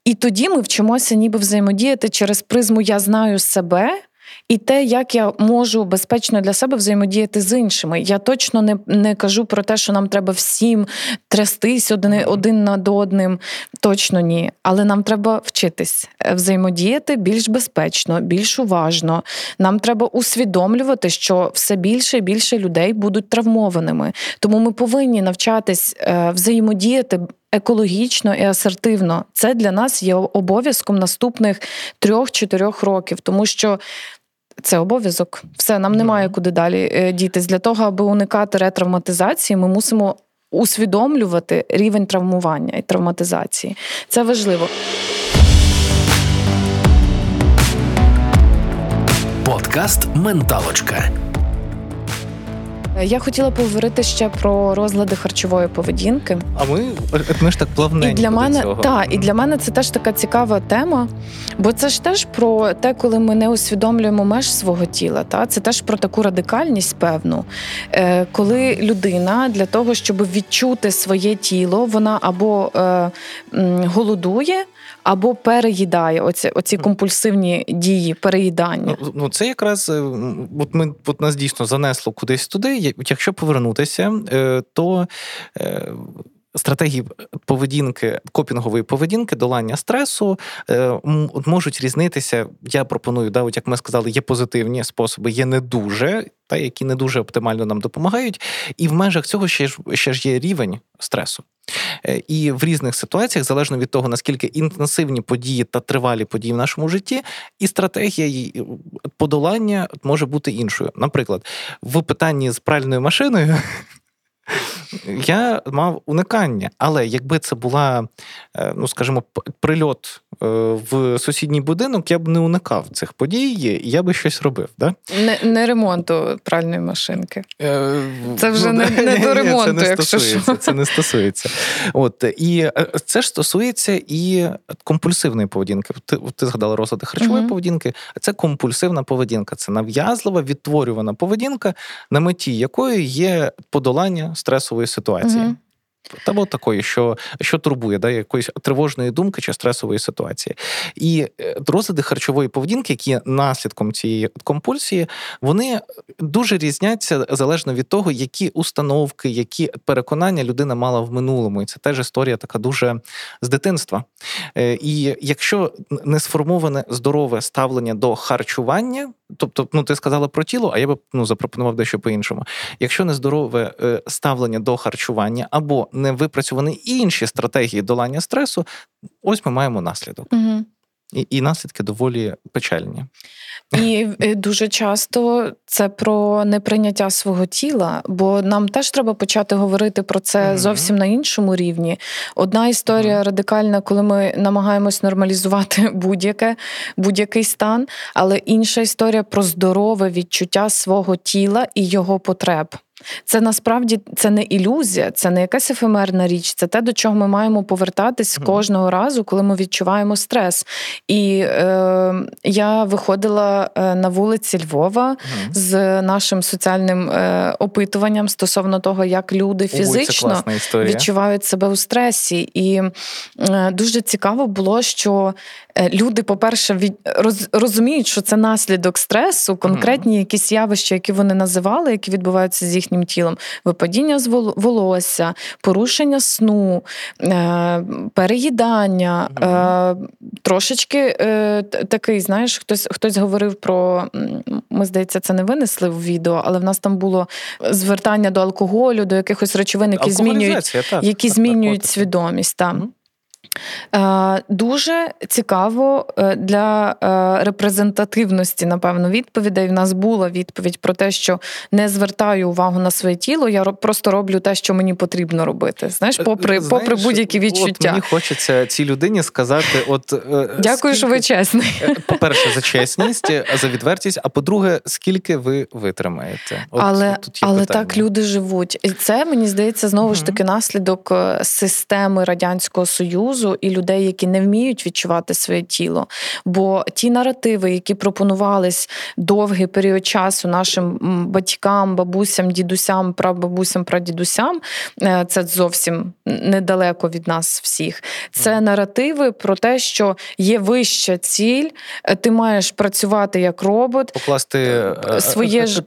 І тоді ми вчимося ніби взаємодіяти через призму Я знаю себе. І те, як я можу безпечно для себе взаємодіяти з іншими. Я точно не не кажу про те, що нам треба всім трястись один один над одним. Точно ні. Але нам треба вчитись е, взаємодіяти більш безпечно, більш уважно. Нам треба усвідомлювати, що все більше і більше людей будуть травмованими. Тому ми повинні навчатись е, взаємодіяти екологічно і асертивно. Це для нас є обов'язком наступних трьох-чотирьох років, тому що. Це обов'язок. Все, нам немає куди далі е, дітись. Для того, аби уникати ретравматизації, ми мусимо усвідомлювати рівень травмування і травматизації. Це важливо. Подкаст Менталочка. Я хотіла поговорити ще про розлади харчової поведінки. А ми ми ж так плавненько І для мене цього. та і для мене це теж така цікава тема, бо це ж теж про те, коли ми не усвідомлюємо меж свого тіла. Та це теж про таку радикальність, певну, Е, коли людина для того, щоб відчути своє тіло, вона або е, голодує або переїдає оці, оці компульсивні дії переїдання. Ну, ну це якраз е, от ми от нас дійсно занесло кудись туди. Якщо повернутися, е, то е, стратегії поведінки, копінгової поведінки, долання стресу е, можуть різнитися. Я пропоную, да, от як ми сказали, є позитивні способи, є не дуже, та які не дуже оптимально нам допомагають. І в межах цього ще ж ще ж є рівень стресу. Е, і в різних ситуаціях, залежно від того, наскільки інтенсивні події та тривалі події в нашому житті, і стратегія подолання може бути іншою. Наприклад, в питанні з пральною машиною я мав уникання, але якби це була, е, ну скажімо, прильот е, в сусідній будинок, я б не уникав цих подій, я би щось робив. Да? Не не ремонту пральної машинки. Е, це вже ну, не, не [LAUGHS] до ремонту, це не якщо що. Це не стосується. От І це ж стосується і компульсивної поведінки. Ти ти згадала розлади харчової uh поведінки, це компульсивна поведінка, це нав'язлива, відтворювана поведінка, на меті якої є подолання стресової ситуації. Угу. Або такої, що що турбує, да, якоїсь тривожної думки чи стресової ситуації. І е, розлади харчової поведінки, які наслідком цієї компульсії, вони дуже різняться залежно від того, які установки, які переконання людина мала в минулому. І це теж історія така дуже з дитинства. Е, і якщо не сформоване здорове ставлення до харчування, тобто, ну ти сказала про тіло, а я би ну, запропонував дещо по-іншому. Якщо нездорове е, ставлення до харчування або не випрацьовані інші стратегії долання стресу, ось ми маємо наслідок. Угу. І, І наслідки доволі печальні. І е, дуже часто це про неприйняття свого тіла, бо нам теж треба почати говорити про це mm-hmm. зовсім на іншому рівні. Одна історія mm-hmm. радикальна, коли ми намагаємось нормалізувати [LAUGHS] будь-яке, будь-який стан, але інша історія про здорове відчуття свого тіла і його потреб. Це насправді це не ілюзія, це не якась ефемерна річ, це те, до чого ми маємо повертатись кожного разу, коли ми відчуваємо стрес. І е, я виходила е, на вулиці Львова з нашим соціальним е, опитуванням стосовно того, як люди фізично Ой, відчувають себе у стресі. І е, дуже цікаво було, що е, люди, по-перше, від, роз, розуміють, що це наслідок стресу, конкретні якісь явища, які вони називали, які відбуваються з їхнім тілом, випадіння з волосся, порушення сну, е, переїдання, е, трошечки е, такий, знаєш, хтось хтось говорив про ми здається, це не винесли в відео, але в нас там було звертання до алкоголю, до якихось речовин, які змінюють так, які так, змінюють так, свідомість. Там. Е, дуже цікаво е, для е, репрезентативності, напевно, відповідей. В нас була відповідь про те, що не звертаю увагу на своє тіло, я просто роблю те, що мені потрібно робити. Знаєш, попри Знаєш, попри будь-які відчуття. От Мені хочеться цій людині сказати: от дякую, скільки... що ви чесний. По-перше, за чесність, за відвертість. А по-друге, скільки ви витримаєте? От, але от але так люди живуть, і це мені здається знову ж таки наслідок системи радянського союзу союзу і людей, які не вміють відчувати своє тіло. Бо ті наративи, які пропонувались довгий період часу нашим батькам, бабусям, дідусям, прабабусям, прадідусям, е, це зовсім недалеко від нас всіх. Це наративи про те, що є вища ціль, е, ти маєш працювати як робот, покласти е, своє ж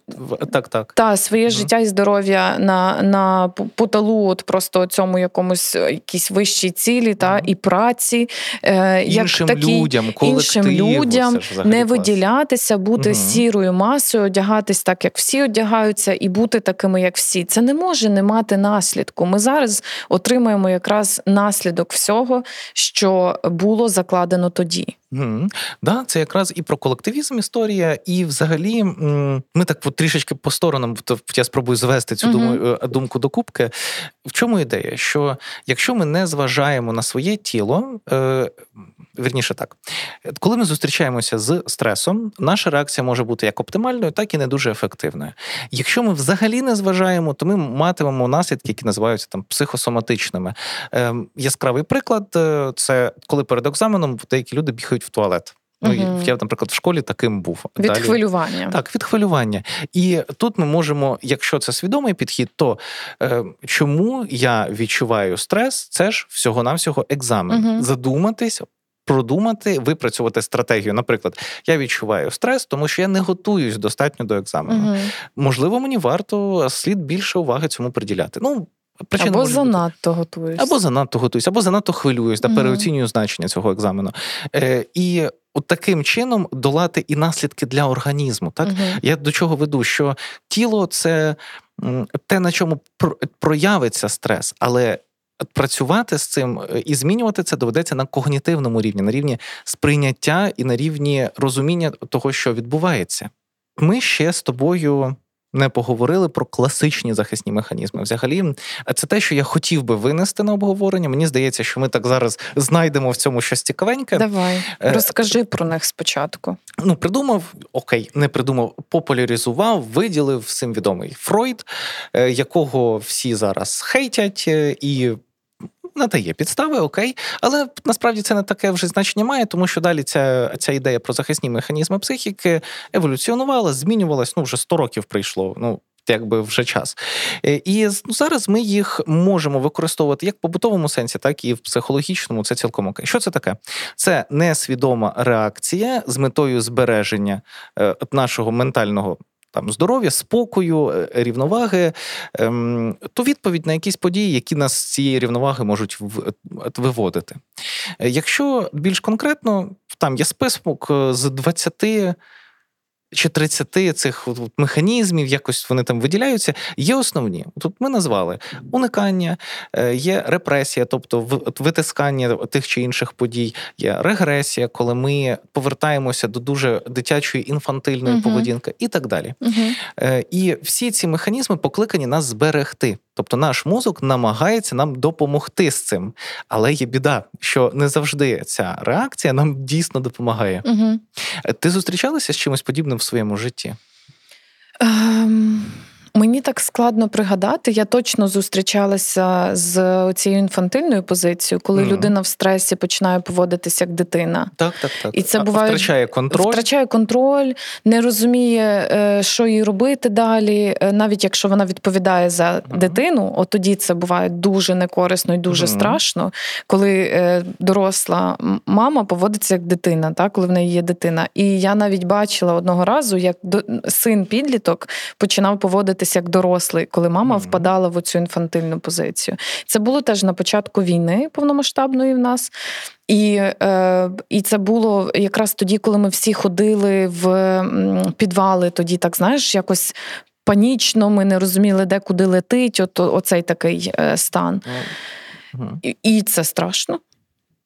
так, так. Та, своє mm життя і здоров'я на на поталу, от просто цьому якомусь якійсь вищій цілі, та і праці, е, іншим як такі, людям, іншим людям не виділятися, бути угу. сірою масою, одягатись так, як всі одягаються, і бути такими, як всі. Це не може не мати наслідку. Ми зараз отримаємо якраз наслідок всього, що було закладено тоді. Mm. Да, Це якраз і про колективізм історія, і взагалі ми так от трішечки по сторонам, я спробую звести цю mm-hmm. думку до кубки. В чому ідея? Що якщо ми не зважаємо на своє тіло, е, Вірніше так, коли ми зустрічаємося з стресом, наша реакція може бути як оптимальною, так і не дуже ефективною. Якщо ми взагалі не зважаємо, то ми матимемо наслідки, які називаються там психосоматичними. Е, Яскравий приклад е, це коли перед екзаменом деякі люди бігають в туалет. Ну, uh Я, наприклад, в школі таким був. Від Далі... хвилювання. Так, від хвилювання. І тут ми можемо, якщо це свідомий підхід, то е, чому я відчуваю стрес, це ж всього-навсього екзамен. uh Задуматись, продумати, випрацювати стратегію. Наприклад, я відчуваю стрес, тому що я не готуюсь достатньо до екзамену. uh Можливо, мені варто слід більше уваги цьому приділяти. Ну, Причина або занадто готуюсь. Або занадто готуюсь, або занадто хвилююсь та угу. переоцінюю значення цього екзамену. Е, І от таким чином долати і наслідки для організму. Так угу. я до чого веду, що тіло це те, на чому проявиться стрес, але. Працювати з цим е, і змінювати це доведеться на когнітивному рівні, на рівні сприйняття і на рівні розуміння того, що відбувається. Ми ще з тобою не поговорили про класичні захисні механізми. Взагалі, це те, що я хотів би винести на обговорення. Мені здається, що ми так зараз знайдемо в цьому щось цікавеньке. Давай е, розкажи про них спочатку. Ну, придумав, окей, не придумав, популяризував, виділив всім відомий Фройд, е, якого всі зараз хейтять і надає підстави, окей, але насправді це не таке вже значення має, тому що далі ця ця ідея про захисні механізми психіки еволюціонувала, змінювалась. Ну вже 100 років прийшло. Ну. Якби вже час. Е, і ну, зараз ми їх можемо використовувати як в побутовому сенсі, так і в психологічному. Це цілком окей. Що це таке? Це несвідома реакція з метою збереження е, нашого ментального там здоров'я, спокою, е, рівноваги, ем, то відповідь на якісь події, які нас з цієї рівноваги можуть виводити. Е, якщо більш конкретно, там є список е, з 20 чи 30 цих механізмів, якось вони там виділяються. Є основні. Тут ми назвали уникання, е, є репресія, тобто витискання тих чи інших подій, є регресія, коли ми повертаємося до дуже дитячої інфантильної uh поведінки, і так далі. uh І всі ці механізми покликані нас зберегти. Тобто наш мозок намагається нам допомогти з цим. Але є біда, що не завжди ця реакція нам дійсно допомагає. Угу. Ти зустрічалася з чимось подібним в своєму житті? Um... Мені так складно пригадати. Я точно зустрічалася з цією інфантильною позицією, коли mm. людина в стресі починає поводитися як дитина. Так, так, так. І це буває втрачає контроль, втрачає контроль, не розуміє, е, що їй робити далі. Е, навіть якщо вона відповідає за mm. дитину, от тоді це буває дуже некорисно і дуже mm. страшно, коли е, доросла мама поводиться як дитина, так, коли в неї є дитина. І я навіть бачила одного разу, як син підліток починав поводитися як дорослий, коли мама mm-hmm. впадала в цю інфантильну позицію. Це було теж на початку війни повномасштабної в нас. І е, і це було якраз тоді, коли ми всі ходили в підвали, тоді так знаєш, якось панічно, ми не розуміли, де куди летить. От оцей такий е, стан. Mm-hmm. І, і це страшно.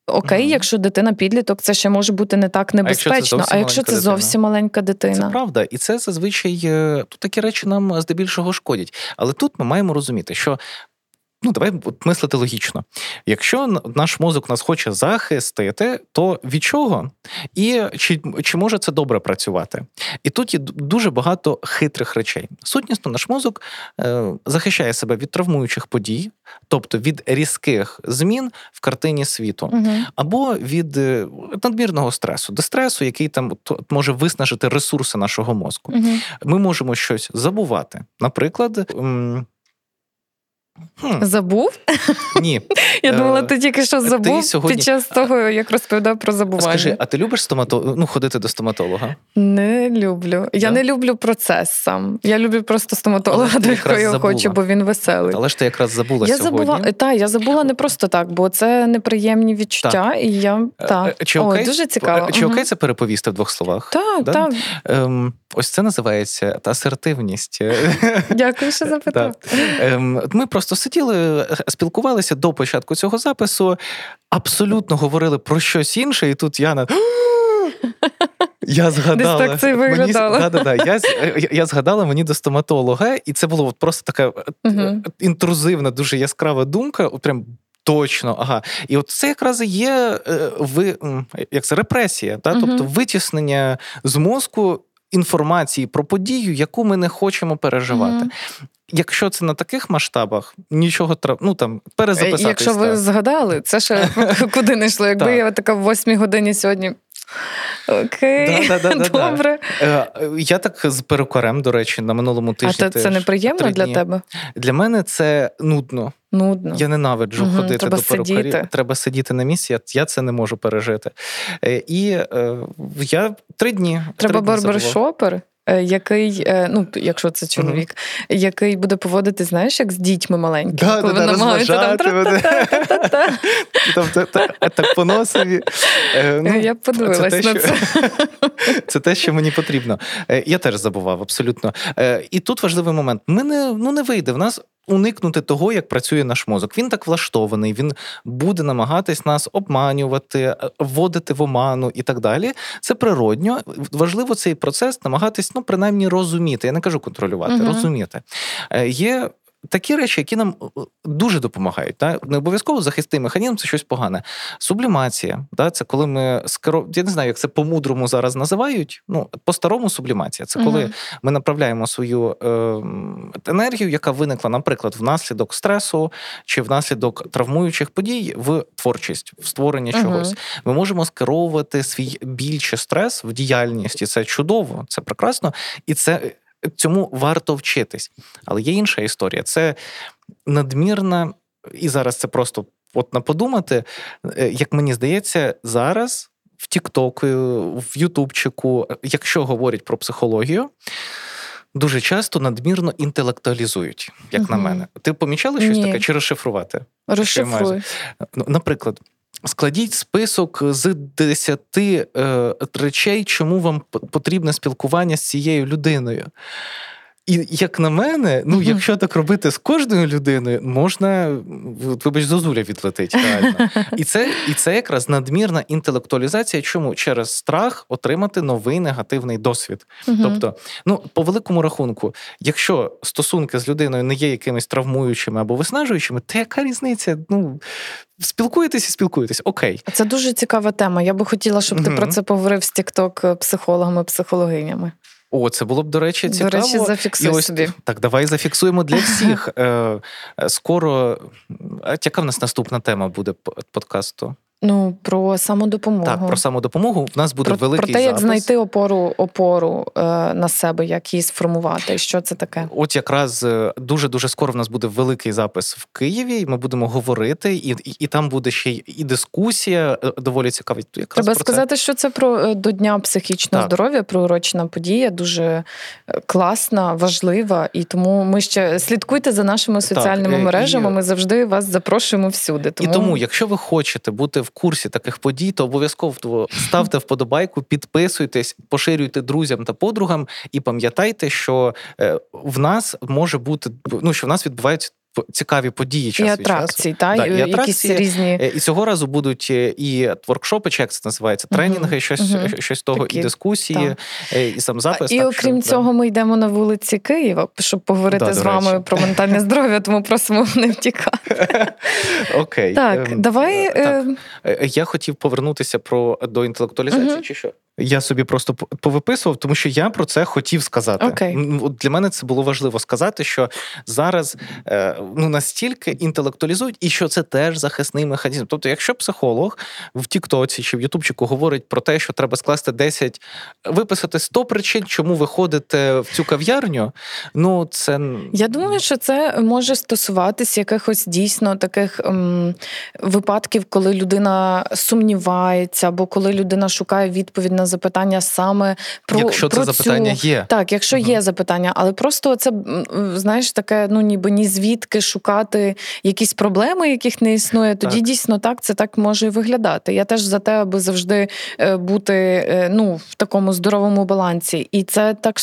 Окей, mm-hmm. якщо дитина підліток, це ще може бути не так небезпечно. А якщо це зовсім маленька дитина, це правда, і це зазвичай е, тут такі речі нам здебільшого шкодять. Але тут ми маємо розуміти, що Ну, давай мислити логічно. Якщо наш мозок нас хоче захистити, то від чого? І чи чи може це добре працювати? І тут є дуже багато хитрих речей. Сутнісно, наш мозок е, захищає себе від травмуючих подій, тобто від різких змін в картині світу, угу. або від е, надмірного стресу, дистресу, який там може виснажити ресурси нашого мозку. Угу. Ми можемо щось забувати. Наприклад. Хм. Забув? Ні. [LAUGHS] Я думала, ти тільки що забув сьогодні... під час того, як розповідав про забування. Скажи, а ти любиш стоматолога? Ну, ходити до стоматолога? Не люблю. Я не люблю процес сам. Я люблю просто стоматолога, до якого я хочу, бо він веселий. Але ж ти якраз забула я сьогодні. Забула, так, я забула не просто так, бо це неприємні відчуття, так. і я е, так. Чи О, дуже цікаво. Чи окей це переповісти в двох словах? Так, да? так. Ем, Ось це називається асертивність. [LAUGHS] Дякую, що запитав. Ем, ми просто сиділи, спілкувалися до початку цього запису, абсолютно говорили про щось інше, і тут Яна. [GASPS] Я згадала, Десь так це мені, да, да, да, я, я згадала мені до стоматолога, і це було просто така uh інтрузивна, дуже яскрава думка. Прям точно, ага. І от це якраз і є е, ви, як це репресія, та? uh тобто витіснення з мозку інформації про подію, яку ми не хочемо переживати. Mm-hmm. Якщо це на таких масштабах, нічого треба ну там перезаписати. Якщо ви згадали, це ще [LAUGHS] куди не йшло. Якби я така в восьмій годині сьогодні. Окей, да, да, да, добре. Е, я так з перукарем, до речі, на минулому тижні. А це неприємно для тебе? Для мене це нудно. Нудно. Я ненавиджу угу, ходити треба до перукарів. Сидіти. Треба сидіти на місці, я це не можу пережити. Е, і е, я три дні. Треба барбершопер. Е, який, е, ну якщо це чоловік, mm-hmm. який буде поводити, знаєш, як з дітьми маленькими, да, коли да, намагаються там Тобто [LAUGHS] так по носові. Е, ну, Я подивилась на це. [LAUGHS] Це те, що мені потрібно. Я теж забував абсолютно. І тут важливий момент. Ми не ну не вийде. В нас уникнути того, як працює наш мозок. Він так влаштований, він буде намагатись нас обманювати, е, вводити в оману і так далі. Це природньо. Важливо цей процес намагатись, ну принаймні розуміти. Я не кажу контролювати, угу. розуміти. Е, є такі речі, які нам е, дуже допомагають. Да? Не обов'язково захисти механізм це щось погане. Сублімація, да? це коли ми скеро... я не знаю, як це по-мудрому зараз називають. Ну, по-старому сублімація. Це коли uh ми направляємо свою е, енергію, яка виникла, наприклад, внаслідок стресу чи внаслідок травмуючих подій в творчість, в створення uh чогось. Ми можемо скеровувати свій біль чи стрес в діяльність, це чудово, це прекрасно. І це цьому варто вчитись. Але є інша історія. Це надмірна, і зараз це просто от на подумати, е, як мені здається, зараз в Тіктоку, в Ютубчику, якщо говорять про психологію. Дуже часто надмірно інтелектуалізують, як угу. на мене. Ти помічала щось Ні. таке чи розшифрувати? Розшифруй. Ну, Наприклад, Складіть список з 10 е, речей, чому вам потрібне спілкування з цією людиною. І як на мене, ну якщо так робити з кожною людиною, можна вибач, зозуля відлетить реально. [LAUGHS] І це і це якраз надмірна інтелектуалізація. Чому через страх отримати новий негативний досвід? Тобто, ну по великому рахунку, якщо стосунки з людиною не є якимись травмуючими або виснажуючими, то яка різниця? Ну спілкуєтесь і спілкуєтесь, окей. Це дуже цікава тема. Я би хотіла, щоб ти про це поговорив з тікток психологами, психологинями. О, це було б, до речі, цікаво. До речі, зафіксуй ось, собі. Так, давай зафіксуємо для [LAUGHS] всіх. Е, скоро. Яка в нас наступна тема буде подкасту? Ну, про самодопомогу. Так, про самодопомогу. В нас буде про, великий Про те, як запис. знайти опору опору е, на себе, як її сформувати. Що це таке? От якраз дуже дуже скоро в нас буде великий запис в Києві. і Ми будемо говорити, і і, і там буде ще і дискусія е, доволі цікава. Якраз Треба сказати, це. що це про е, до дня психічного так. здоров'я, приурочена подія, дуже е, класна, важлива. І тому ми ще слідкуйте за нашими соціальними так, мережами. І... Ми завжди вас запрошуємо всюди. Тому... І тому, якщо ви хочете бути в курсі таких подій, то обов'язково ставте вподобайку, підписуйтесь, поширюйте друзям та подругам, і пам'ятайте, що е, в нас може бути ну що в нас відбуваються цікаві події час і атракції, від часу. Та, і, і атракції. різні... Е, і цього разу будуть е, і воркшопи, чи як це називається, тренінги, щось uh-huh. щось того, Такі, і дискусії, та. і сам запис. І так, окрім що, цього, да. ми йдемо на вулиці Києва, щоб поговорити да, з вами речі. про ментальне здоров'я, тому просимо [LAUGHS] не втікати. [LAUGHS] Окей. Так, ем, давай. Ем, я хотів повернутися про до інтелектуалізації, чи що? Я собі просто повиписував, тому що я про це хотів сказати. Okay. Для мене це було важливо сказати, що зараз е, ну настільки інтелектуалізують, і що це теж захисний механізм. Тобто, якщо психолог в Тіктоці чи в Ютубчику говорить про те, що треба скласти 10, виписати 100 причин, чому ви ходите в цю кав'ярню, ну це я думаю, що це може стосуватись якихось дійсно таких ем, випадків, коли людина сумнівається, або коли людина шукає відповідь на запитання саме про якщо про це цю... запитання є, так, якщо угу. є запитання, але просто це знаєш таке, ну ніби ні звідки шукати якісь проблеми, яких не існує. Тоді так. дійсно так це так може і виглядати. Я теж за те, аби завжди е, бути е, ну в такому здоровому балансі, і це так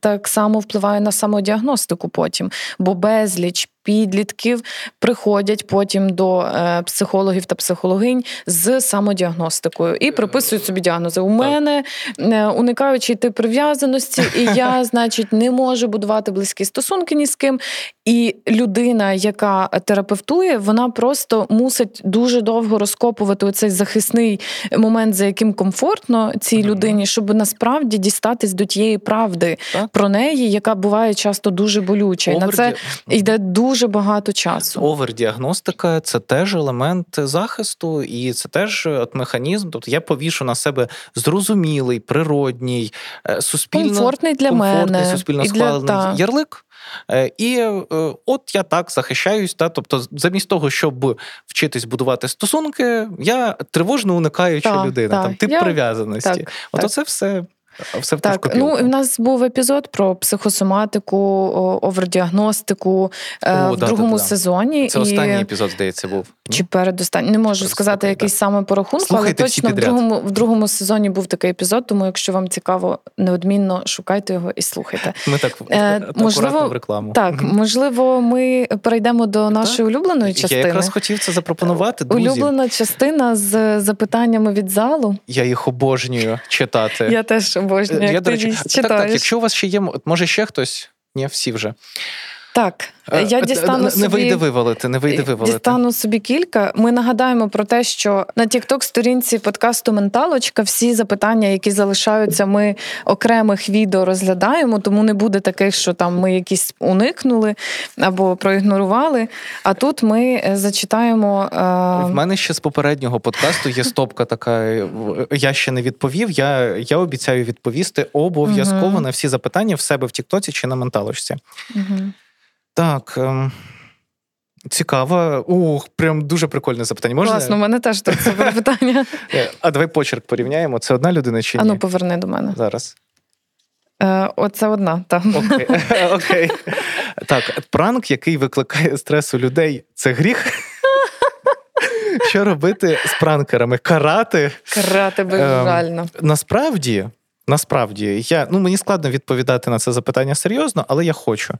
так само впливає на самодіагностику потім, бо безліч підлітків приходять потім до е, психологів та психологинь з самодіагностикою і приписують собі діагнози. У мене е, уникаючи тип прив'язаності, і я, [LAUGHS] значить, не можу будувати близькі стосунки ні з ким. І людина, яка терапевтує, вона просто мусить дуже довго розкопувати цей захисний момент, за яким комфортно цій людині, щоб насправді дістатись до тієї правди так. про неї, яка буває часто дуже болюча. І на це йде дуже дуже багато часу. Овердіагностика це теж елемент захисту, і це теж от механізм. Тобто я повішу на себе зрозумілий, природній, е, суспільно комфортний для комфортний, мене суспільно схвалений та... ярлик. Е, і е, от я так захищаюсь. Та, Тобто, замість того, щоб вчитись будувати стосунки, я тривожно уникаюча та, людина, та. там тип я... прив'язаності. Так, от так. оце все все в так, ну в нас був епізод про психосоматику, овердіагностику е, О, в да, другому да, сезоні. Це і... останній епізод, здається, був. Чи передостанній. Не можу сказати, який да. саме по рахунку, Слухайте але точно в другому в другому сезоні був такий епізод, тому якщо вам цікаво, неодмінно шукайте його і слухайте. Ми так е, можливо, в рекламу. Так, можливо, ми перейдемо до нашої улюбленої частини. Я якраз хотів це запропонувати. друзі. Улюблена частина з запитаннями від залу. Я їх обожнюю читати. Я теж обожнюю. Як Я, до речі, так, так, якщо у вас ще є, може ще хтось? Ні, всі вже. Так, е, я дістану не собі, вийде вивалити, не вийде вивалити. Дістану собі кілька. Ми нагадаємо про те, що на тікток сторінці подкасту Менталочка всі запитання, які залишаються, ми окремих відео розглядаємо, тому не буде таких, що там ми якісь уникнули або проігнорували. А тут ми е, зачитаємо. В мене ще з попереднього подкасту є стопка така. Я ще не відповів. Я я обіцяю відповісти обов'язково угу. на всі запитання в себе в Тіктоці чи на менталочці. Угу. Так. Ем... Цікаво. Ух, прям дуже прикольне запитання. Можна? Класно, у мене теж так це питання. Е, а давай почерк порівняємо. Це одна людина чи ні? Ану, поверни до мене. Зараз. Е, Оце одна, так. Окей. [LAUGHS] Окей. Так, пранк, який викликає стрес у людей, це гріх. Що робити з пранкерами? Карати? Карати безжально. Ем, насправді. Насправді, я ну мені складно відповідати на це запитання серйозно, але я хочу.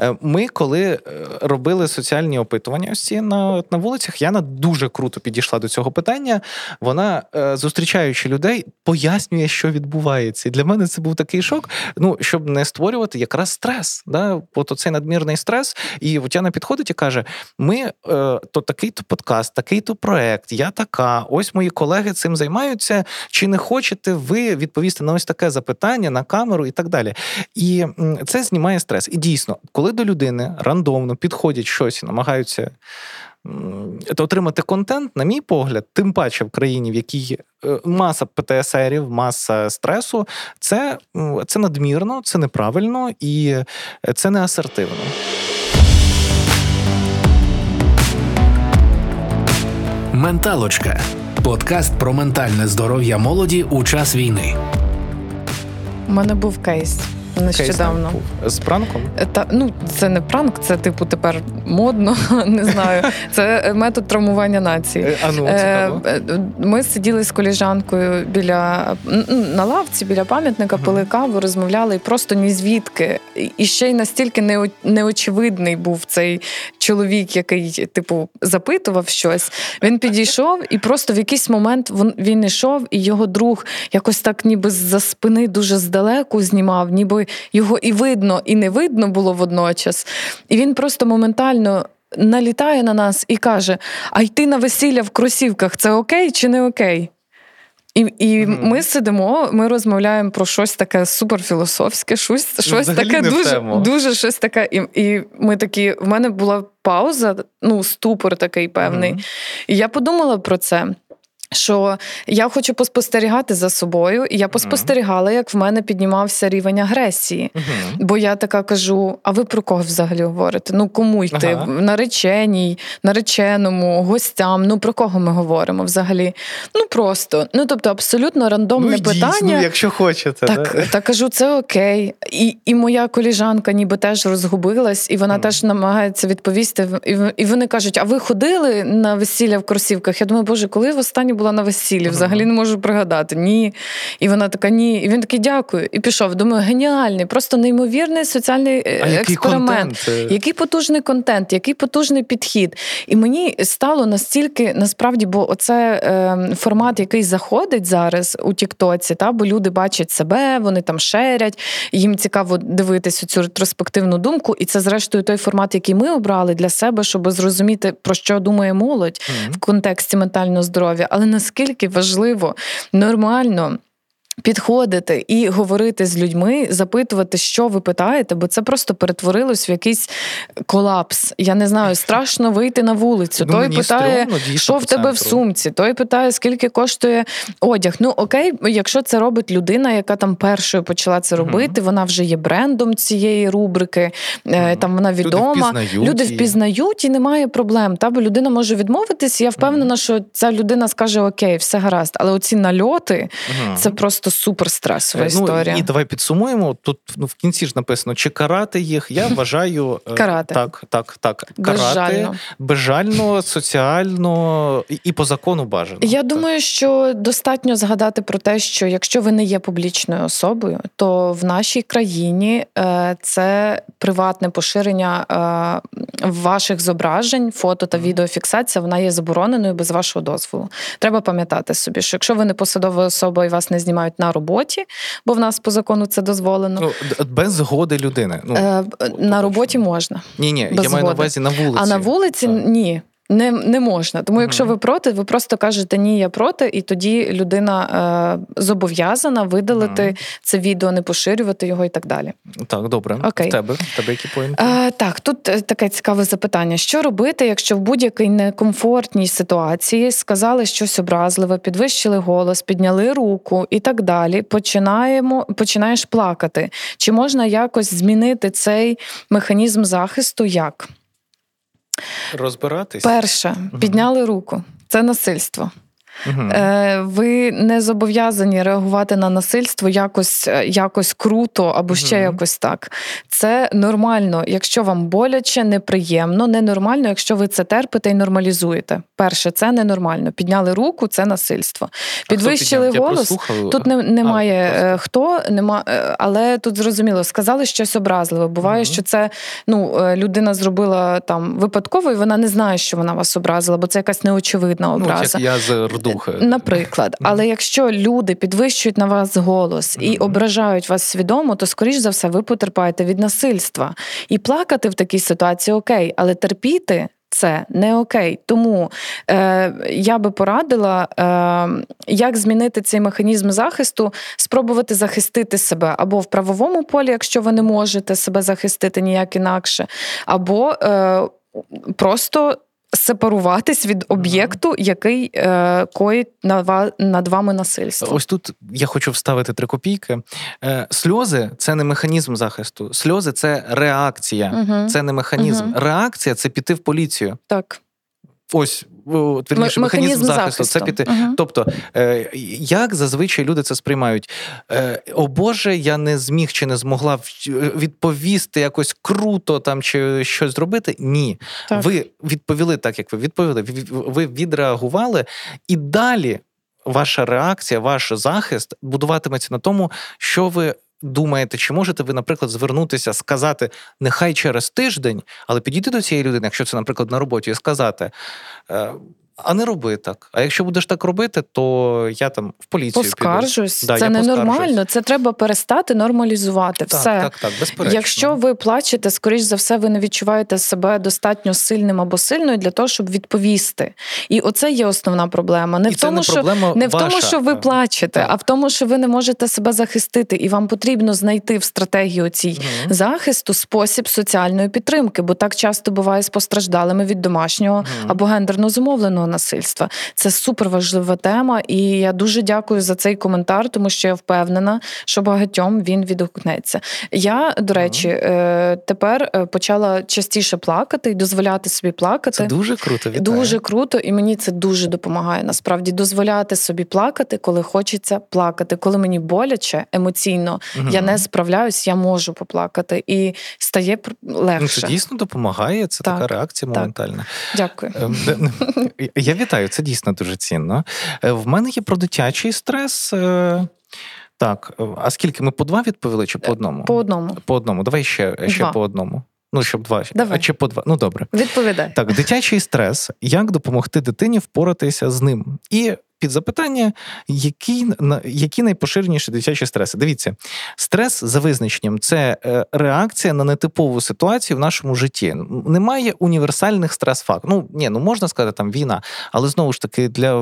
Е, ми, коли е, робили соціальні опитування, ось на на вулицях, Яна дуже круто підійшла до цього питання. Вона, е, зустрічаючи людей, пояснює, що відбувається. І для мене це був такий шок. Ну щоб не створювати якраз стрес. Да? От оцей надмірний стрес. І от Яна підходить і каже: Ми то такий-то подкаст, такий-то проект, я така. Ось мої колеги цим займаються. Чи не хочете ви відповісти на ось? Таке запитання на камеру і так далі. І це знімає стрес. І дійсно, коли до людини рандомно підходять щось і намагаються. Отримати контент, на мій погляд, тим паче в країні, в якій е, маса ПТСРів, маса стресу, це це надмірно, це неправильно і це не асертивно. Менталочка подкаст про ментальне здоров'я молоді у час війни. Мене був кейс нещодавно. З пранком? Е, та ну це не пранк, це типу тепер модно. [LAUGHS] Не знаю. Це метод травмування нації. Е, а ну, е, Ми сиділи з коліжанкою біля на лавці, біля пам'ятника, пили каву, розмовляли і просто ні звідки. І ще й настільки неочевидний був цей чоловік, який типу запитував щось. Він підійшов, і просто в якийсь момент він йшов, і його друг якось так, ніби з-за спини дуже здалеку знімав, ніби його і видно, і не видно було водночас. І він просто моментально. Налітає на нас і каже: А йти на весілля в кросівках це окей чи не окей? І і mm-hmm. ми сидимо, ми розмовляємо про щось таке суперфілософське, щось щось таке дуже дуже щось таке. І і ми такі, в мене була пауза, ну, ступор такий певний. Mm-hmm. І я подумала про це. Що я хочу поспостерігати за собою, і я поспостерігала, як в мене піднімався рівень агресії. Uh-huh. Бо я така кажу: а ви про кого взагалі говорите? Ну кому йти? Uh-huh. Нареченій, нареченому, гостям. Ну про кого ми говоримо взагалі? Ну просто. Ну тобто, абсолютно рандомне ну, питання. Ну, якщо хочете. Так да? так кажу, це окей. І і моя коліжанка ніби теж розгубилась, і вона uh-huh. теж намагається відповісти. І і вони кажуть: а ви ходили на весілля в кросівках? Я думаю, боже, коли в останній була на весіллі, взагалі не можу пригадати. Ні. І вона така, ні. І він такий дякую. І пішов. Думаю, геніальний, просто неймовірний соціальний е, а експеримент. Який, який потужний контент, який потужний підхід. І мені стало настільки насправді, бо оце е, формат, який заходить зараз у Тіктоці, та бо люди бачать себе, вони там шерять, їм цікаво дивитися цю ретроспективну думку. І це, зрештою, той формат, який ми обрали для себе, щоб зрозуміти, про що думає молодь mm-hmm. в контексті ментального здоров'я. Але наскільки важливо нормально Підходити і говорити з людьми, запитувати, що ви питаєте, бо це просто перетворилось в якийсь колапс. Я не знаю, страшно вийти на вулицю. Ну, той питає, стрьомно, що в тебе в сумці, той питає, скільки коштує одяг. Ну окей, якщо це робить людина, яка там першою почала це робити, uh вона вже є брендом цієї рубрики, uh там вона відома. Люди впізнають, люди впізнають і немає проблем. Та бо людина може відмовитись. Я впевнена, uh що ця людина скаже Окей, все гаразд, але оці нальоти це просто просто супер стресова е, ну, історія. І давай підсумуємо. Тут ну, в кінці ж написано, чи карати їх. Я [LAUGHS] вважаю е, карати. так, так, так. Безжально. безжально, соціально і, по закону бажано. Я думаю, що достатньо згадати про те, що якщо ви не є публічною особою, то в нашій країні е, це приватне поширення ваших зображень, фото та відеофіксація, вона є забороненою без вашого дозволу. Треба пам'ятати собі, що якщо ви не посадова особа і вас не знімають на роботі, бо в нас по закону це дозволено. Ну, Без згоди людини. Ну, е, На роботі можна. Ні, ні, я маю на увазі на вулиці. А на вулиці так. ні. Не не можна. Тому, якщо ви проти, ви просто кажете ні, я проти, і тоді людина е, зобов'язана видалити mm. це відео, не поширювати його і так далі. Так, добре. Окей. В тебе в тебе які поінти? Е, Так, тут е, таке цікаве запитання: що робити, якщо в будь-якій некомфортній ситуації сказали щось образливе, підвищили голос, підняли руку і так далі. Починаємо, починаєш плакати. Чи можна якось змінити цей механізм захисту? Як? Розбиратись? Перше, підняли руку. Це насильство. Угу. Ви не зобов'язані реагувати на насильство якось е, якось круто або ще угу. якось так. Це нормально, якщо вам боляче, неприємно, ненормально, якщо ви це терпите і нормалізуєте. Перше, це ненормально. Підняли руку, це насильство. Підвищили голос. Тут не, немає а, е, хто, нема, але тут зрозуміло, сказали щось образливе. Буває, угу. що це ну, людина зробила там випадково, і вона не знає, що вона вас образила, бо це якась неочевидна образа. Ну, як я з духи. Наприклад, але якщо люди підвищують на вас голос і ображають вас свідомо, то скоріш за все ви потерпаєте від насильства. І плакати в такій ситуації окей, але терпіти це не окей. Тому е, я би порадила, е, як змінити цей механізм захисту, спробувати захистити себе або в правовому полі, якщо ви не можете себе захистити ніяк інакше, або е, просто сепаруватись від об'єкту, який е, коїть над вами насильство. Ось тут я хочу вставити три копійки. Е, Сльози це не механізм захисту. Сльози це реакція, угу. це не механізм. Угу. Реакція це піти в поліцію. Так. Ось верніше, механізм захисту. Це піти. uh Тобто, е, як зазвичай люди це сприймають? Е, О Боже, я не зміг чи не змогла відповісти якось круто там чи щось зробити? Ні. Так. Ви відповіли так, як ви відповіли. Ви відреагували і далі. Ваша реакція, ваш захист будуватиметься на тому, що ви думаєте, чи можете ви, наприклад, звернутися, сказати нехай через тиждень, але підійти до цієї людини, якщо це, наприклад, на роботі, і сказати. uh, а не роби так. А якщо будеш так робити, то я там в поліцію поскаржусь. Піду. Це ненормально. Це треба перестати нормалізувати. Так, все так, так, безперечно. Якщо ви плачете, скоріш за все, ви не відчуваєте себе достатньо сильним або сильною для того, щоб відповісти. І оце є основна проблема. Не і в тому, не що не в тому, що ви плачете, так. а в тому, що ви не можете себе захистити, і вам потрібно знайти в стратегії цій угу. захисту спосіб соціальної підтримки, бо так часто буває з постраждалими від домашнього угу. або гендерно зумовленого насильства. Це супер важлива тема, і я дуже дякую за цей коментар, тому що я впевнена, що багатьом він відгукнеться. Я, до речі. Е, тепер е, почала частіше плакати і дозволяти собі плакати. Це дуже круто. Вітаю. Дуже круто, і мені це дуже допомагає. Насправді дозволяти собі плакати, коли хочеться плакати. Коли мені боляче емоційно, угу. я не справляюсь, я можу поплакати і стає легше. Ну, це дійсно допомагає. Це так, така реакція моментальна. Дякую. [LAUGHS] Я вітаю, це дійсно дуже цінно. Е, в мене є про дитячий стрес. Е, так, е, а скільки ми по два відповіли чи по одному? По одному. По одному. Давай ще ще по одному. Ну, щоб два. Давай. А чи по два. Ну добре. Відповідай. Так, дитячий стрес. Як допомогти дитині впоратися з ним? І під запитання, які які найпоширеніші дитячі стреси. Дивіться, стрес за визначенням це е, реакція на нетипову ситуацію в нашому житті. Немає універсальних стрес-факторів. Ну ні, ну можна сказати там війна, але знову ж таки, для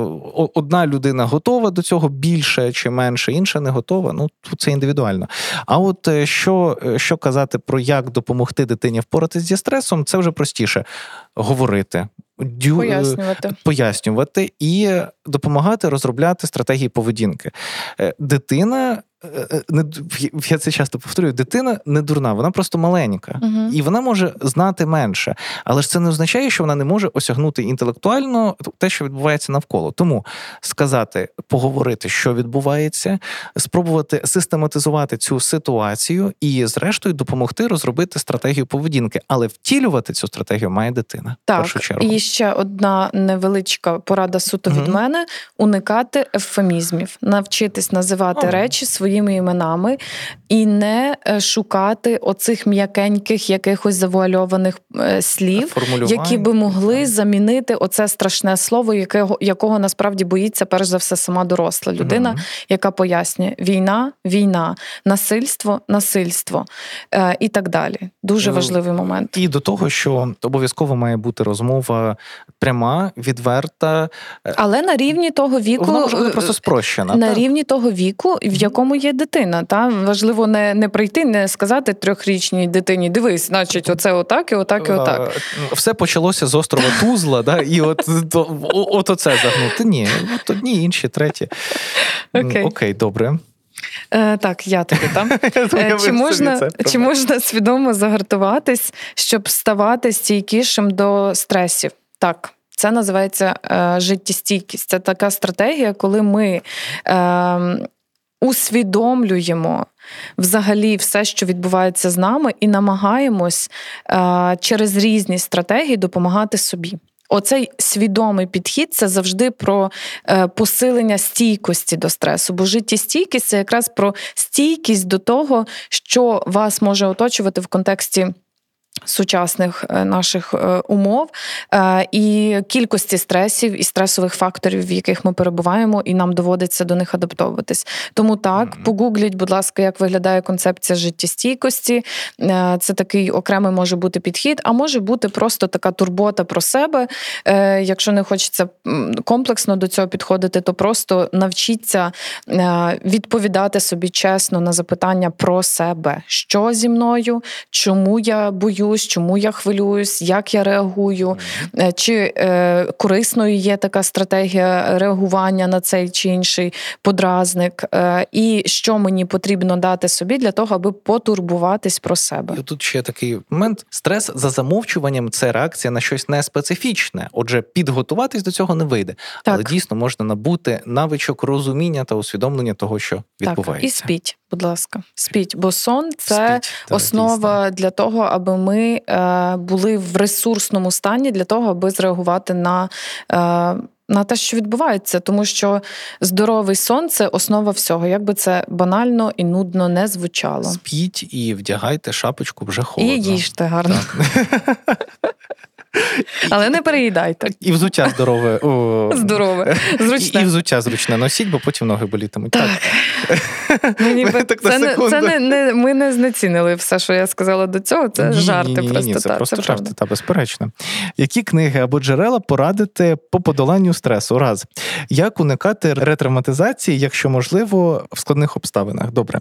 одна людина готова до цього більше чи менше, інша не готова. Ну тут це індивідуально. А от е, що, е, що казати про як допомогти дитині впоратися зі стресом, це вже простіше говорити. Дю... Пояснювати пояснювати і допомагати розробляти стратегії поведінки. Дитина Е, е, не я це часто повторюю, дитина не дурна, вона просто маленька, uh і вона може знати менше. Але ж це не означає, що вона не може осягнути інтелектуально те, що відбувається навколо. Тому сказати, поговорити, що відбувається, спробувати систематизувати цю ситуацію і, зрештою, допомогти розробити стратегію поведінки, але втілювати цю стратегію має дитина. Так, в першу чергу. І ще одна невеличка порада суто від мене: уникати ефемізмів, навчитись називати oh. речі своїми своїми іменами і не е, шукати оцих м'якеньких якихось завуальованих е, слів, які би могли замінити оце страшне слово, якого якого насправді боїться перш за все сама доросла людина, mm-hmm. яка пояснює війна, війна, насильство, насильство е, і так далі. Дуже важливий момент. І до того, що обов'язково має бути розмова пряма, відверта, але на рівні того віку Вона може бути просто спрощена на так? рівні того віку, в якому є дитина. Та важливо не не прийти, не сказати трьохрічній дитині: дивись, значить, оце отак, і отак, і отак. Все почалося з острова Тузла, да, і от от оце загнути. Ні, от одні, інші, треті. Окей, Окей добре. Е, Так, я тобі там. [LAUGHS] Е, чи можна чи можна свідомо загартуватись, щоб ставати стійкішим до стресів? Так. Це називається е, життєстійкість. Це така стратегія, коли ми е, усвідомлюємо взагалі все, що відбувається з нами, і намагаємось е, через різні стратегії допомагати собі. Оцей свідомий підхід це завжди про е, посилення стійкості до стресу. Бо життєстійкість це якраз про стійкість до того, що вас може оточувати в контексті Сучасних е, наших е, умов е, і кількості стресів і стресових факторів, в яких ми перебуваємо, і нам доводиться до них адаптовуватись. Тому так, mm-hmm. погугліть, будь ласка, як виглядає концепція життєстійкості. Це такий окремий може бути підхід, а може бути просто така турбота про себе. Якщо не хочеться комплексно до цього підходити, то просто навчіться відповідати собі чесно на запитання про себе, що зі мною, чому я боюсь чому я хвилююсь, як я реагую, mm-hmm. чи е, корисною є така стратегія реагування на цей чи інший подразник, е, і що мені потрібно дати собі для того, аби потурбуватись про себе. І Тут ще такий момент: стрес за замовчуванням це реакція на щось неспецифічне. Отже, підготуватись до цього не вийде, так. але дійсно можна набути навичок розуміння та усвідомлення того, що відбувається. Так, І спіть будь ласка, спіть, бо сон це спіть, основа так, для того, аби ми е, були в ресурсному стані для того, аби зреагувати на. Е, на те, що відбувається, тому що здоровий сон це основа всього, як би це банально і нудно не звучало. Спіть і вдягайте шапочку вже холодно. І їжте гарно. Але не переїдайте. І взуття здорове. О. Здорове. Зручне. І, і взуття зручне носіть, бо потім ноги болітимуть. Так. так. [LAUGHS] Мені так це не, це не, не, Ми не знецінили все, що я сказала до цього. Це ні, жарти. Ні, ні, просто, ні, це та, просто це жарти, та безперечно. Які книги або джерела порадити по подоланню стресу? Раз. Як уникати ретравматизації, якщо можливо, в складних обставинах? Добре.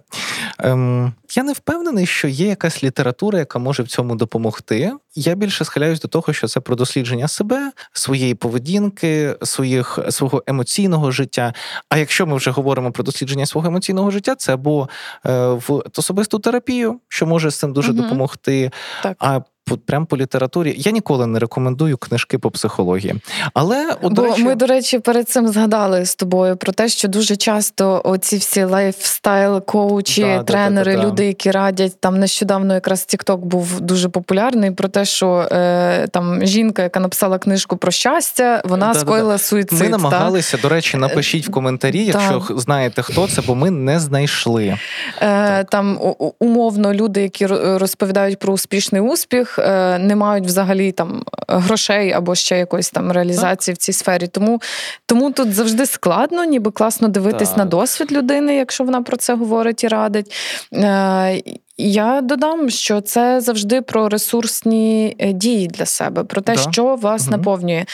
Ем, Я не впевнений, що є якась література, яка може в цьому допомогти. Я більше схиляюсь до того, що це про дослідження себе, своєї поведінки, своїх свого емоційного життя. А якщо ми вже говоримо про дослідження свого емоційного життя, це або е, в особисту терапію, що може з цим дуже угу. допомогти. Так. А прям по літературі. Я ніколи не рекомендую книжки по психології. Але от, Бо до речі... ми, до речі, перед цим згадали з тобою про те, що дуже часто оці всі lifestyle коучі, да, тренери, да, да, люди, які радять там нещодавно, якраз TikTok був дуже популярний про те, що е, там жінка, яка написала книжку про щастя, вона скоїла суїцид. Ми намагалися. До речі, напишіть в коментарі, якщо знаєте хто це, бо ми не знайшли. Е, Там умовно люди, які розповідають про успішний успіх. Е, не мають взагалі там грошей або ще якоїсь там реалізації так. в цій сфері. Тому тому тут завжди складно, ніби класно дивитись так. на досвід людини, якщо вона про це говорить і радить. Е, я додам, що це завжди про ресурсні е, дії для себе, про те, да. що вас угу. наповнює.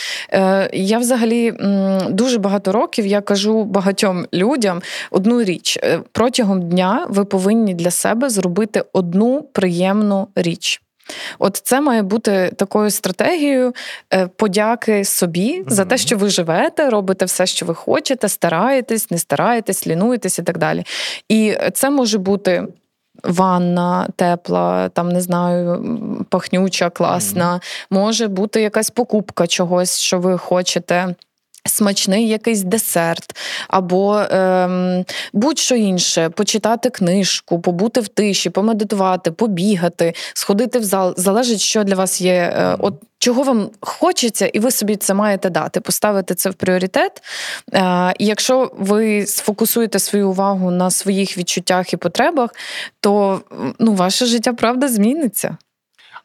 Я взагалі дуже багато років я кажу багатьом людям одну річ: протягом дня ви повинні для себе зробити одну приємну річ. От це має бути такою стратегією е, подяки собі за те, що ви живете, робите все, що ви хочете, стараєтесь, не стараєтесь, лінуєтесь і так далі. І це може бути. Ванна тепла, там не знаю, пахнюча, класна, mm-hmm. може бути якась покупка чогось, що ви хочете. Смачний якийсь десерт, або ем, будь-що інше, почитати книжку, побути в тиші, помедитувати, побігати, сходити в зал. Залежить, що для вас є, е, от чого вам хочеться, і ви собі це маєте дати, поставити це в пріоритет. Е, і якщо ви сфокусуєте свою увагу на своїх відчуттях і потребах, то ну, ваше життя правда зміниться.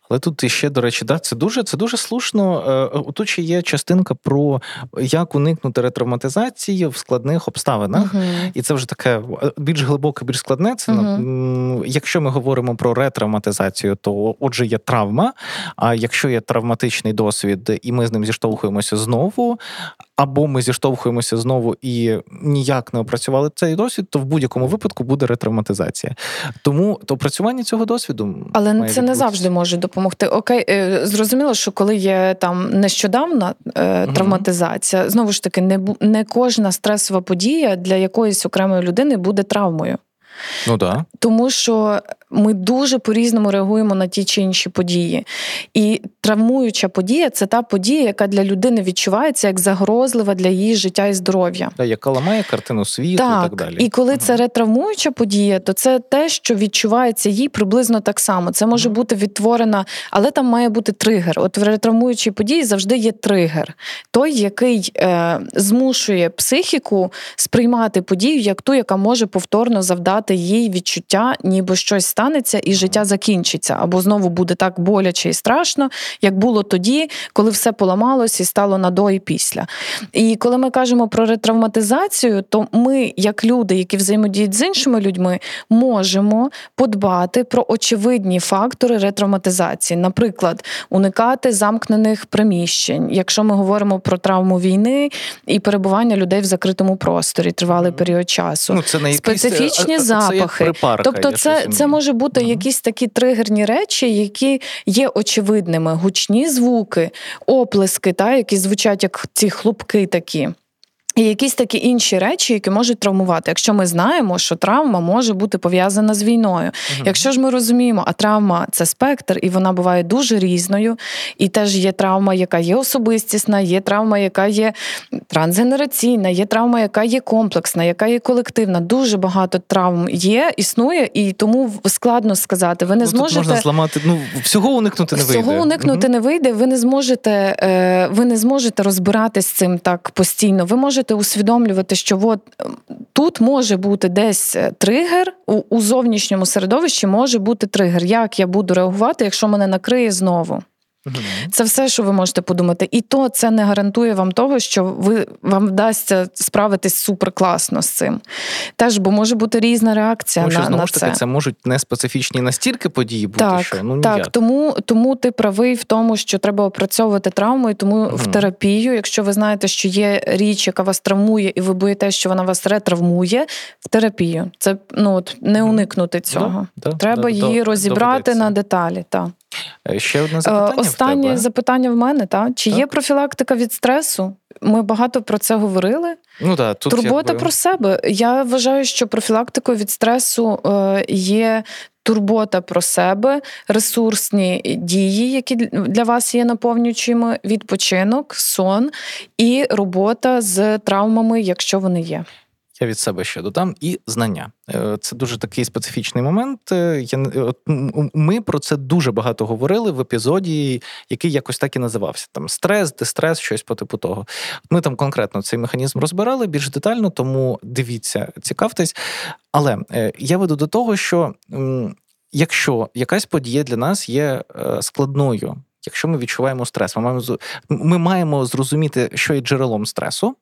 Але тут ще, до речі, да, це дуже це дуже слушно. Е, е, тут ще є частинка про як уникнути ретравматизації в складних обставинах. Uh-huh. І це вже таке е, більш глибоке, більш складне. Це uh-huh. якщо ми говоримо про ретравматизацію, то отже є травма. А якщо є травматичний досвід, і ми з ним зіштовхуємося знову, або ми зіштовхуємося знову і ніяк не опрацювали цей досвід, то в будь-якому випадку буде ретравматизація. Тому то опрацювання цього досвіду, але це не завжди може допомогти. Окей, е, зрозуміло, що коли є там нещодавна е, травматизація, угу. знову ж таки, не не кожна стресова подія для якоїсь окремої людини буде травмою. Ну да. Тому що ми дуже по-різному реагуємо на ті чи інші події. І травмуюча подія це та подія, яка для людини відчувається як загрозлива для її життя і здоров'я. Да, яка ламає картину світу так, і так далі. І коли угу. це ретравмуюча подія, то це те, що відчувається їй приблизно так само. Це може угу. бути відтворена, але там має бути тригер. От в ретравмуючій події завжди є тригер, той, який е, змушує психіку сприймати подію як ту, яка може повторно завдати їй відчуття, ніби щось стане станеться і життя закінчиться, або знову буде так боляче і страшно, як було тоді, коли все поламалось і стало на до і після. І коли ми кажемо про ретравматизацію, то ми, як люди, які взаємодіють з іншими людьми, можемо подбати про очевидні фактори ретравматизації, наприклад, уникати замкнених приміщень, якщо ми говоримо про травму війни і перебування людей в закритому просторі, тривалий період часу, ну, це не специфічні якісь, запахи. Це припарка, тобто, це це може бути mm якісь такі тригерні речі, які є очевидними, гучні звуки, оплески, та які звучать як ці хлопки такі. І якісь такі інші речі, які можуть травмувати, якщо ми знаємо, що травма може бути пов'язана з війною. uh Якщо ж ми розуміємо, а травма це спектр, і вона буває дуже різною. І теж є травма, яка є особистісна, є травма, яка є трансгенераційна, є травма, яка є комплексна, яка є колективна. Дуже багато травм є, існує, і тому складно сказати. Ви не ну, зможете можна зламати. Ну всього уникнути не вийде. Всього уникнути uh не вийде. Ви не зможете, е, ви не зможете розбиратись з цим так постійно. Ви можете можете усвідомлювати, що от ем, тут може бути десь е, тригер у, у зовнішньому середовищі може бути тригер. Як я буду реагувати, якщо мене накриє знову? Це все, що ви можете подумати, і то це не гарантує вам того, що ви вам вдасться справитись супер класно з цим. Теж, бо може бути різна реакція Тому, що, на знову на ж таки, це. це можуть не специфічні настільки події бути, так, що ну так. Тому тому ти правий в тому, що треба опрацьовувати травму, і тому угу. в терапію, якщо ви знаєте, що є річ, яка вас травмує, і ви боїте, що вона вас ретравмує, в терапію. Це ну от не уникнути цього. Да, треба да, її розібрати доведеться. на деталі. Так. Е, ще одне запитання. Останнє тебе? запитання в мене, та? чи так. є профілактика від стресу? Ми багато про це говорили. Ну да, тут Турбота якби... про себе. Я вважаю, що профілактикою від стресу е, є. Турбота про себе, ресурсні дії, які для вас є наповнюючими, відпочинок, сон і робота з травмами, якщо вони є. Я від себе ще додам і знання. Е, це дуже такий специфічний момент. Е, Ми про це дуже багато говорили в епізоді, який якось так і називався: там стрес, дистрес, щось по типу того. Ми там конкретно цей механізм розбирали більш детально, тому дивіться, цікавтесь. Але е, я веду до того, що якщо якась подія для нас є складною якщо ми відчуваємо стрес, ми маємо ми маємо зрозуміти, що є джерелом стресу,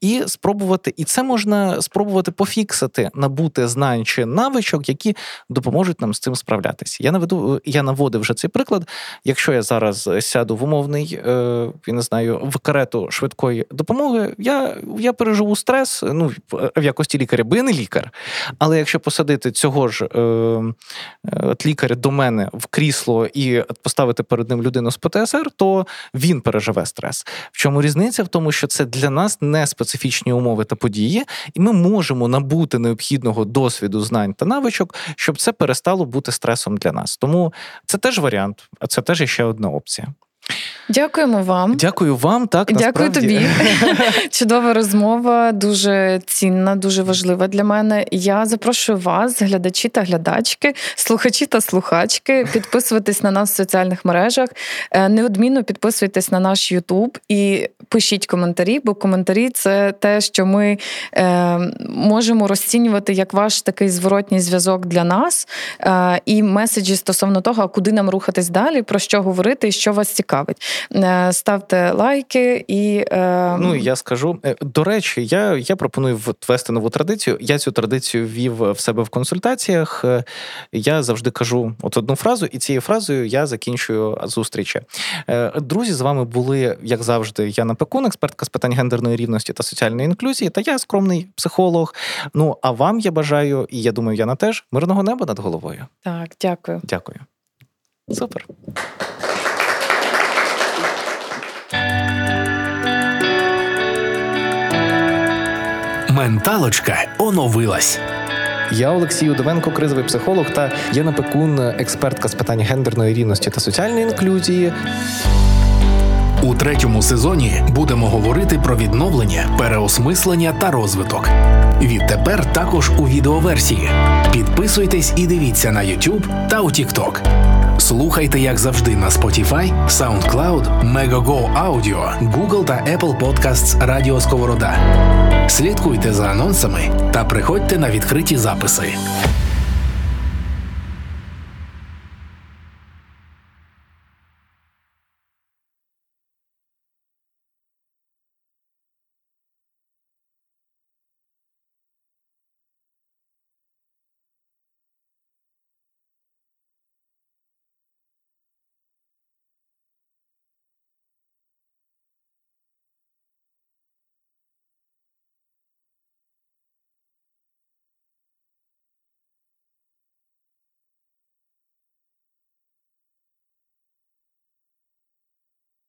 і спробувати, і це можна спробувати пофіксити, набути знань чи навичок, які допоможуть нам з цим справлятися. Я наведу, я наводив вже цей приклад. Якщо я зараз сяду в умовний, е, я не знаю, в карету швидкої допомоги, я я переживу стрес, ну в якості лікаря, бо я не лікар. Але якщо посадити цього ж е, е, лікаря до мене в крісло і поставити перед ним людину з ПТСР, то він переживе стрес. В чому різниця? В тому, що це для нас не специфічні умови та події, і ми можемо набути необхідного досвіду, знань та навичок, щоб це перестало бути стресом для нас. Тому це теж варіант, а це теж ще одна опція. Дякуємо вам. Дякую вам. Так дякую насправді. тобі. [LAUGHS] Чудова розмова, дуже цінна, дуже важлива для мене. Я запрошую вас, глядачі та глядачки, слухачі та слухачки, підписуватись на нас в соціальних мережах. Е, неодмінно підписуйтесь на наш Ютуб і пишіть коментарі, бо коментарі це те, що ми е, можемо розцінювати як ваш такий зворотній зв'язок для нас, е, і меседжі стосовно того, куди нам рухатись далі, про що говорити і що вас цікавить. Е, ставте лайки і е, ну я скажу е, до речі, я я пропоную ввести нову традицію. Я цю традицію ввів в себе в консультаціях. Я завжди кажу от одну фразу, і цією фразою я закінчую зустрічі. Друзі, з вами були як завжди. Яна Пекун, експертка з питань гендерної рівності та соціальної інклюзії. Та я скромний психолог. Ну а вам я бажаю, і я думаю, Яна теж мирного неба над головою. Так, дякую. Дякую. Супер. Менталочка оновилась. Я Олексій Удовенко, кризовий психолог та Єна Пекун, експертка з питань гендерної рівності та соціальної інклюзії. У третьому сезоні будемо говорити про відновлення, переосмислення та розвиток. Відтепер також у відеоверсії. Підписуйтесь і дивіться на YouTube та у TikTok. Слухайте, як завжди, на Spotify, SoundCloud, Megogo Audio, Google та Apple Podcasts Радіо Сковорода. Слідкуйте за анонсами та приходьте на відкриті записи.